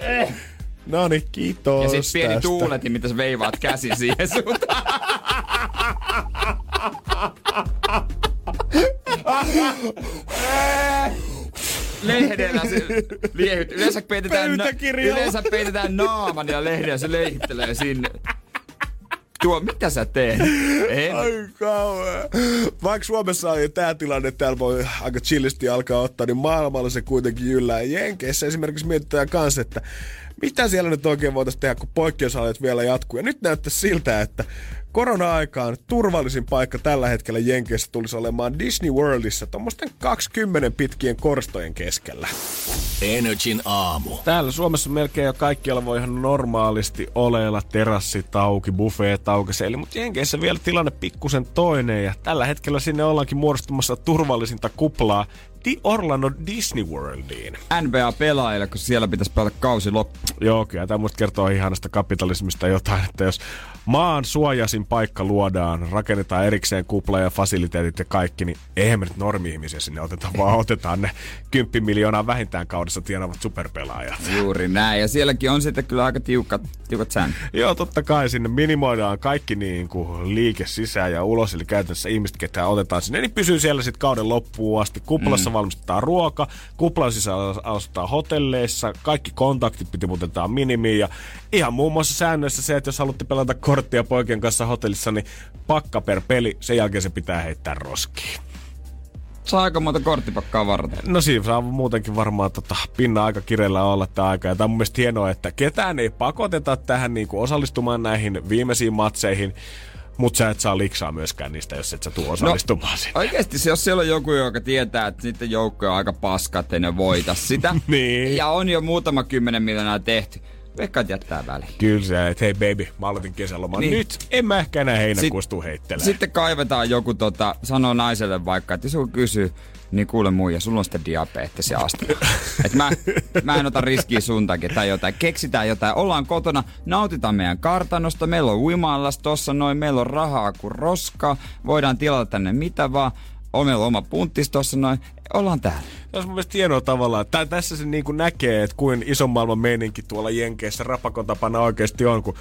S2: No niin, kiitos
S3: Ja sitten pieni tästä. tuuleti, mitä sä veivaat käsi siihen suuntaan. lehdellä se liehyt. Yleensä peitetään, na- yleensä peitetään naaman ja lehden ja se leihittelee sinne. Tuo, mitä sä teet?
S2: En. Ai kauhean. Vaikka Suomessa on tämä tilanne, täällä voi aika chillisti alkaa ottaa, niin maailmalla se kuitenkin yllää. Jenkeissä esimerkiksi mietitään kanssa, että mitä siellä nyt oikein voitaisiin tehdä, kun poikkeusalat vielä jatkuu. Ja nyt näyttää siltä, että korona-aikaan turvallisin paikka tällä hetkellä Jenkeissä tulisi olemaan Disney Worldissa tuommoisten 20 pitkien korstojen keskellä.
S1: Energin aamu.
S2: Täällä Suomessa melkein jo kaikkialla voi ihan normaalisti oleilla terassit auki, buffeet auki, eli mutta Jenkeissä vielä tilanne pikkusen toinen ja tällä hetkellä sinne ollaankin muodostumassa turvallisinta kuplaa Di Orlando Disney Worldiin.
S3: NBA-pelaajille, kun siellä pitäisi pelata kausi loppu.
S2: Joo, kyllä tämä musta kertoo ihanasta kapitalismista jotain, että jos maan suojasin paikka luodaan, rakennetaan erikseen kupla ja fasiliteetit ja kaikki, niin eihän me nyt normi-ihmisiä sinne oteta, vaan otetaan ne 10 miljoonaa vähintään kaudessa tienavat superpelaajat.
S3: Juuri näin, ja sielläkin on sitten kyllä aika tiukat, tiukat säännöt.
S2: Joo, totta kai sinne minimoidaan kaikki niin kuin liike sisään ja ulos, eli käytännössä ihmiset, ketä otetaan sinne, niin pysyy siellä sitten kauden loppuun asti. Kuplassa mm. Valmistetaan ruoka, kuplan sisällä asutaan hotelleissa, kaikki kontaktit piti muutetaan minimiin, ja ihan muun muassa säännöissä se, että jos haluatte pelata korttia poikien kanssa hotellissa, niin pakka per peli, sen jälkeen se pitää heittää roskiin.
S3: Saa aika monta korttipakkaa varten.
S2: No siinä saa muutenkin varmaan tota, pinna aika kireellä olla tämä aika. Ja tämä on mun hienoa, että ketään ei pakoteta tähän niin kuin osallistumaan näihin viimeisiin matseihin. Mutta sä et saa liksaa myöskään niistä, jos et sä tuu osallistumaan no, sinne.
S3: Oikeesti, jos siellä on joku, joka tietää, että sitten joukko on aika paska, että ne voita sitä.
S2: niin.
S3: Ja on jo muutama kymmenen miljoonaa tehty Veikkaat jättää väliin.
S2: Kyllä se, että hei baby, mä aloitin kesäloman. Niin. Nyt en mä ehkä enää heinäkuussa tuu heittelemään.
S3: Sitten kaivetaan joku, tota, sanoo naiselle vaikka, että jos joku kysyy, niin kuule muija, sulla on sitten diabetes ja astma. Et mä, mä en ota riskiä sun takia tai jotain. Keksitään jotain. Ollaan kotona, nautitaan meidän kartanosta. Meillä on uimaallas tossa noin, meillä on rahaa kuin roska. Voidaan tilata tänne mitä vaan. On meillä oma punttis tossa noin ollaan täällä.
S2: Se on mun mielestä hienoa tavallaan. Tää, tässä se niin kuin näkee, että kuin ison maailman meininki tuolla Jenkeissä rapakon tapana oikeasti on, kun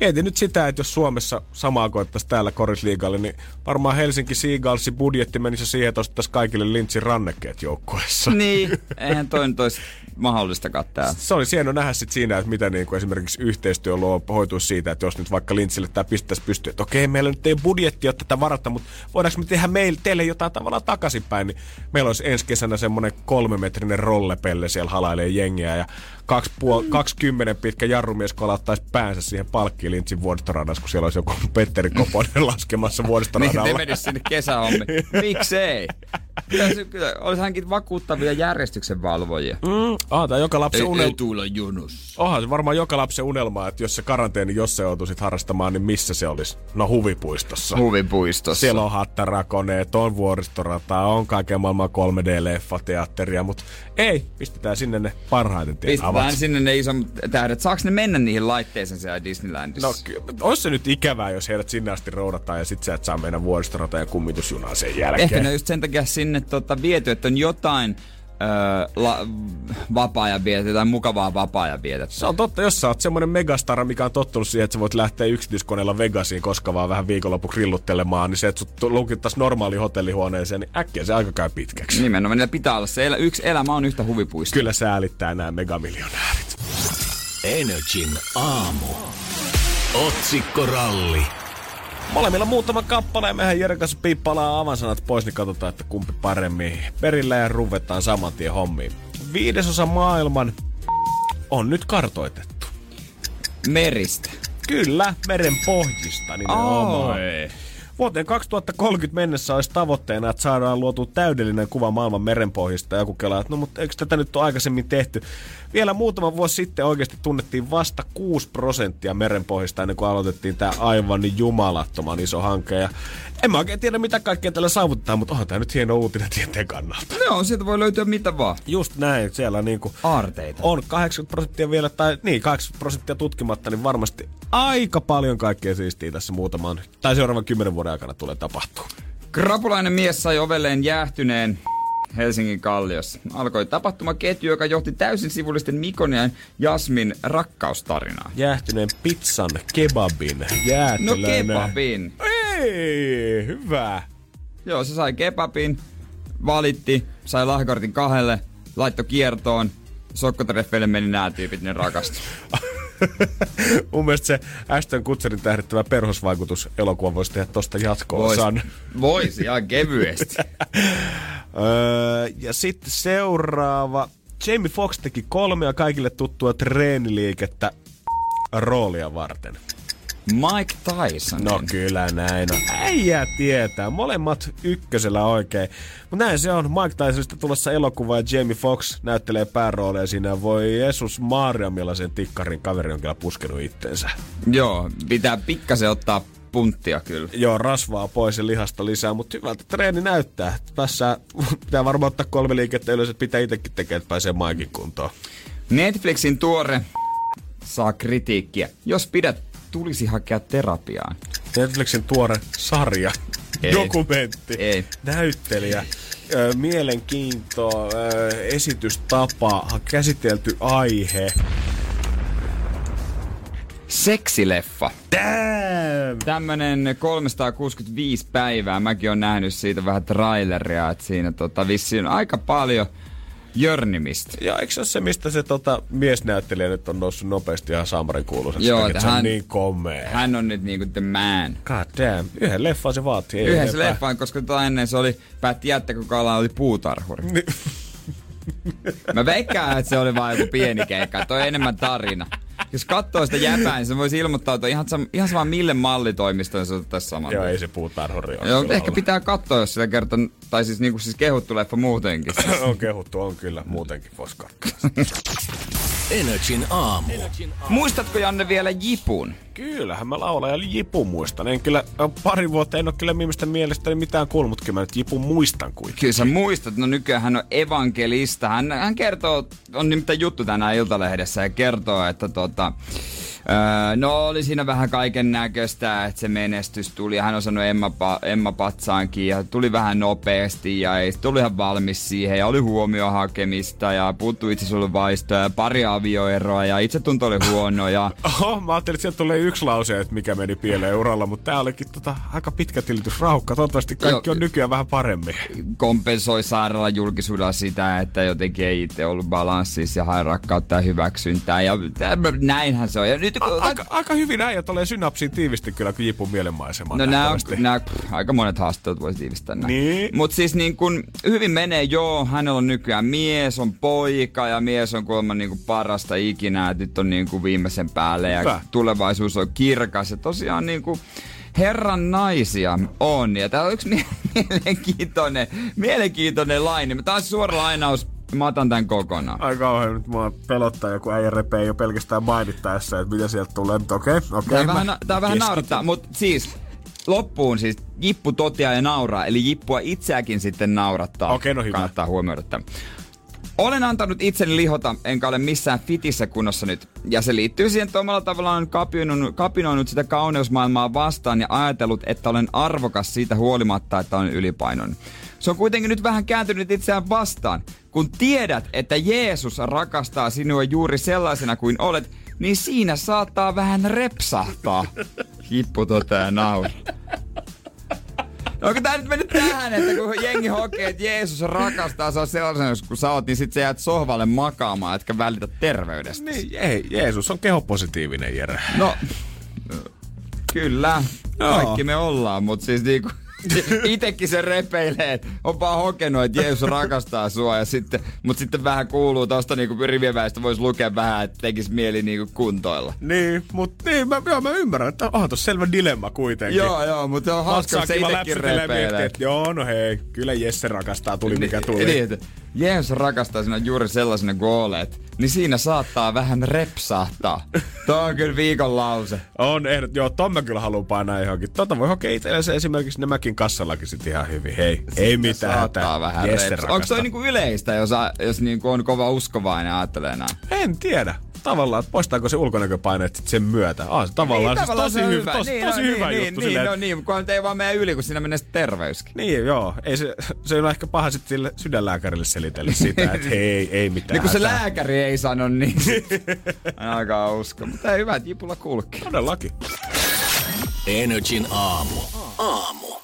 S2: Mietin nyt sitä, että jos Suomessa samaa koettaisiin täällä korisliigalle, niin varmaan Helsinki Seagalsin budjetti menisi siihen, että ostettaisiin kaikille Lintsin rannekkeet joukkueessa.
S3: Niin, eihän toi nyt olisi mahdollistakaan täällä.
S2: Se oli hieno nähdä sit siinä, että mitä niin kuin esimerkiksi yhteistyö luo hoituisi siitä, että jos nyt vaikka Lintsille tämä pistäisi pystyä, että okei, meillä nyt ei budjetti ole tätä varata, mutta voidaanko me tehdä meille, teille jotain tavallaan takaisinpäin, niin meillä olisi ensi kesänä semmoinen kolmemetrinen rollepelle siellä halailee jengiä ja kaksi puol- mm. 20 pitkä jarrumies kolattaisi päänsä siihen palkkiin Lintsin vuoristoradassa, kun siellä olisi joku Petteri Koponen laskemassa vuoristoradalla.
S3: niin, ne sinne kesähommiin. Miksei? Kyllä, olisi hänkin vakuuttavia järjestyksen valvojia.
S2: Mm, ah, tai joka lapsen
S3: unelma. Ei tulla jonossa.
S2: Onhan se varmaan joka lapsen unelma, että jos se karanteeni, jos se joutuisit harrastamaan, niin missä se olisi? No huvipuistossa.
S3: Huvipuistossa.
S2: Siellä on hattarakoneet, on vuoristorata, on kaiken maailman 3D-leffateatteria, mutta ei, pistetään sinne ne parhaiten
S3: tien Pistetään sinne ne isommat tähdet. Saako ne mennä niihin laitteisiin siellä Disneylandissa?
S2: No, olisi se nyt ikävää, jos heidät sinne asti roudataan ja sit sä et saa mennä vuoristorata ja kummitusjunaan sen jälkeen.
S3: Ehkä ne just sen takia sinne tota, viety, että on jotain öö, la, vapaa-ajan vietettä tai mukavaa vapaa-ajan vietettä.
S2: Se on totta, jos sä oot semmonen megastara, mikä on tottunut siihen, että sä voit lähteä yksityiskoneella Vegasiin koska vaan vähän viikonloppu grilluttelemaan, niin se, että sut lukittaisi normaali hotellihuoneeseen, niin äkkiä se aika käy pitkäksi.
S3: Nimenomaan, niillä pitää olla se. Elä, yksi elämä on yhtä huvipuista.
S2: Kyllä säälittää nämä megamiljonäärit.
S1: Energin aamu. Otsikkoralli.
S2: Molemmilla muutama kappale ja mehän Jeren kanssa piippalaa avansanat pois, niin katsotaan, että kumpi paremmin. Perillä ja ruvetaan saman tien hommiin. Viidesosa maailman on nyt kartoitettu.
S3: Meristä.
S2: Kyllä, meren pohjista nimenomaan. Oi. Vuoteen 2030 mennessä olisi tavoitteena, että saadaan luotu täydellinen kuva maailman merenpohjista. Ja joku kelaa, että no mutta eikö tätä nyt ole aikaisemmin tehty? Vielä muutama vuosi sitten oikeasti tunnettiin vasta 6 prosenttia merenpohjista ennen kuin aloitettiin tämä aivan jumalattoman iso hanke. Ja en mä oikein tiedä, mitä kaikkea tällä saavutetaan, mutta onhan tämä nyt hieno uutinen tieteen kannalta.
S3: Joo, sieltä voi löytyä mitä vaan.
S2: Just näin, siellä niinku
S3: Aarteita.
S2: on 80 prosenttia vielä, tai niin, 80 prosenttia tutkimatta, niin varmasti aika paljon kaikkea siistiä tässä muutaman, tai seuraavan kymmenen vuoden aikana tulee tapahtua.
S3: Krapulainen mies sai ovelleen jäähtyneen Helsingin kalliossa. Alkoi tapahtumaketju, joka johti täysin sivullisten Mikon ja Jasmin rakkaustarinaa.
S2: Jäähtyneen pizzan, kebabin, jäätelön.
S3: No kebabin.
S2: Ei, hyvä.
S3: Joo, se sai kebabin, valitti, sai lahkortin kahdelle, laitto kiertoon. Sokkotreffeille meni nämä tyypit, ne rakastu.
S2: Mun mielestä se Ashton Kutserin tähdittävä perhosvaikutus elokuva voisi tehdä tosta.
S3: Voisi, vois, ihan kevyesti.
S2: öö, ja sitten seuraava. Jamie Foxx teki kolmea kaikille tuttua treeniliikettä roolia varten.
S3: Mike Tyson.
S2: No kyllä näin on. Äijä tietää. Molemmat ykkösellä oikein. Mutta näin se on. Mike Tysonista tulossa elokuva ja Jamie Foxx näyttelee päärooleja siinä. Voi Jeesus Maria, millaisen tikkarin kaveri on kyllä puskenut itteensä.
S3: Joo, pitää pikkasen ottaa punttia kyllä.
S2: Joo, rasvaa pois ja lihasta lisää, mutta hyvältä treeni näyttää. Tässä pitää varmaan ottaa kolme liikettä ylös, että pitää itsekin tekemään, että pääsee Maikin kuntoon.
S3: Netflixin tuore saa kritiikkiä. Jos pidät tulisi hakea terapiaan.
S2: Netflixin tuore sarja, Ei. dokumentti, Ei. näyttelijä, ö, mielenkiinto, ö, esitystapa, käsitelty aihe.
S3: Seksileffa.
S2: Damn!
S3: Tämmönen 365 päivää. Mäkin on nähnyt siitä vähän traileria, että siinä tota, vissiin aika paljon – Jörnimistä.
S2: Ja eikö se ole se, mistä se tota, miesnäyttelijä nyt on noussut nopeasti ihan Samarin kuuluiseksi? Joo, että hän, on niin komea.
S3: Hän on nyt niinku the man.
S2: God damn. Yhden leffan se vaatii.
S3: Yhden se leffan, koska tota ennen se oli, päätti jättää, kun Kala oli puutarhuri. Niin. Mä veikkaan, että se oli vain joku pieni keikka. Toi enemmän tarina jos katsoo sitä jäpää, niin se voisi ilmoittautua ihan, sam- ihan sama mille mallitoimistoon se otettaisiin saman.
S2: Joo, ei se puutarhuri.
S3: Joo, ehkä olla. pitää katsoa, jos sitä kertaa, tai siis, niinku, siis kehuttu leffa muutenkin.
S2: on kehuttu, on kyllä, muutenkin voisi katsoa.
S1: Energin aamu.
S3: Muistatko Janne vielä Jipun?
S2: Kyllähän mä ja Jipun muistan. En kyllä pari vuotta en ole kyllä mielestä mielestäni mitään kuullut, mutta kyllä mä nyt Jipun muistan kuitenkin.
S3: Kyllä sä muistat, no nykyään hän on evankelista. Hän, hän kertoo, on nimittäin juttu tänään Iltalehdessä ja kertoo, että tota, Öö, no oli siinä vähän kaiken näköistä, että se menestys tuli. Hän on sanonut Emma, Emma Patsaankin ja tuli vähän nopeasti ja ei tuli ihan valmis siihen ja oli huomio hakemista ja puuttu vaistoja ja pari avioeroa ja itse tunto oli huono. Ja...
S2: Oho, mä ajattelin, että sieltä tulee yksi lause, että mikä meni pieleen uralla, mutta tää olikin tota, aika pitkä tilitysraukka. Toivottavasti kaikki on nykyään vähän paremmin.
S3: Kompensoi sairaala julkisuudella sitä, että jotenkin ei itse ollut balanssissa ja hae rakkautta ja hyväksyntää ja näinhän se on. Ja nyt
S2: sitten, kun... aika, aika hyvin äijät tulee synapsiin tiivisti kyllä, jipun mielenmaisemaan.
S3: No nää, nää, aika monet haastattelut voisi tiivistää näin.
S2: Niin.
S3: Mutta siis niin kun, hyvin menee, joo, hänellä on nykyään mies, on poika ja mies on kuulemma niin parasta ikinä, nyt on niin kuin viimeisen päälle ja Hyvä. tulevaisuus on kirkas ja tosiaan niin kuin, herran naisia on. Ja tää on yksi mielenkiintoinen, mielenkiintoinen laini. Tää on suora lainaus Mä otan tän kokonaan.
S2: Ai kauhean, nyt mua pelottaa joku äijä repee jo pelkästään mainittaessa, että mitä sieltä tulee. Okei, okei. Okay,
S3: tää, vähän, tää vähän naurattaa, mutta siis loppuun siis Jippu totia ja nauraa, eli Jippua itseäkin sitten naurattaa.
S2: Okei, okay, no hyvä.
S3: Kannattaa huomioida tämän. Olen antanut itseni lihota, enkä ole missään fitissä kunnossa nyt. Ja se liittyy siihen, että omalla tavallaan kapinoinut, kapinoinut sitä kauneusmaailmaa vastaan ja ajatellut, että olen arvokas siitä huolimatta, että olen ylipainon. Se on kuitenkin nyt vähän kääntynyt itseään vastaan. Kun tiedät, että Jeesus rakastaa sinua juuri sellaisena kuin olet, niin siinä saattaa vähän repsahtaa. Hippu toteaa nauru. Onko tää nyt mennyt tähän, että kun jengi hokee, että Jeesus rakastaa saa sellaisen, kun sä oot, niin sit sä jäät sohvalle makaamaan, etkä välitä terveydestä.
S2: Niin, ei, Jeesus on kehopositiivinen, Jere.
S3: No, kyllä. Kaikki me ollaan, mutta siis niinku itekin se repeilee, että onpa hokenut, että Jeesus rakastaa sua. Ja sitten, mutta sitten vähän kuuluu tosta niinku rivieväistä voisi lukea vähän, että tekisi mieli niinku kuntoilla.
S2: Niin, mutta niin, mä, joo, mä ymmärrän, että onhan tuossa selvä dilemma kuitenkin.
S3: Joo, joo, mutta on hauska, se itekin repeilee.
S2: Joo, no hei, kyllä Jesse rakastaa, tuli mikä tuli.
S3: Niin, että Jeesus rakastaa sinua juuri sellaisena gooleet, niin siinä saattaa vähän repsahtaa. Tuo on kyllä viikon lause.
S2: On ehdot, joo, ton mä kyllä haluan painaa johonkin. Tota voi hokea itsellensä esimerkiksi ne mäkin kassallakin sit ihan hyvin. Hei, siinä ei mitään.
S3: Saattaa vähän Onko toi niinku yleistä, jos, jos niinku on kova uskovainen ja ajattelee näin?
S2: En tiedä tavallaan, että poistaako se ulkonäköpaineet sit sen myötä. Ah, se tavallaan, niin, tavallaan siis tosi, hyvä, tos, niin, tosi no, hyvä
S3: niin,
S2: juttu.
S3: Niin, silleen, no niin, kun ei vaan mene yli, kun siinä menee terveyskin.
S2: Niin, joo. Ei se, se on ehkä paha sitten sille sydänlääkärille selitellä sitä, että hei, ei mitään.
S3: Niin kun se lääkäri ei sano niin, aika usko. Mutta ei hyvä, että jipulla kulki.
S2: Todellakin.
S1: Energin aamu. Aamu.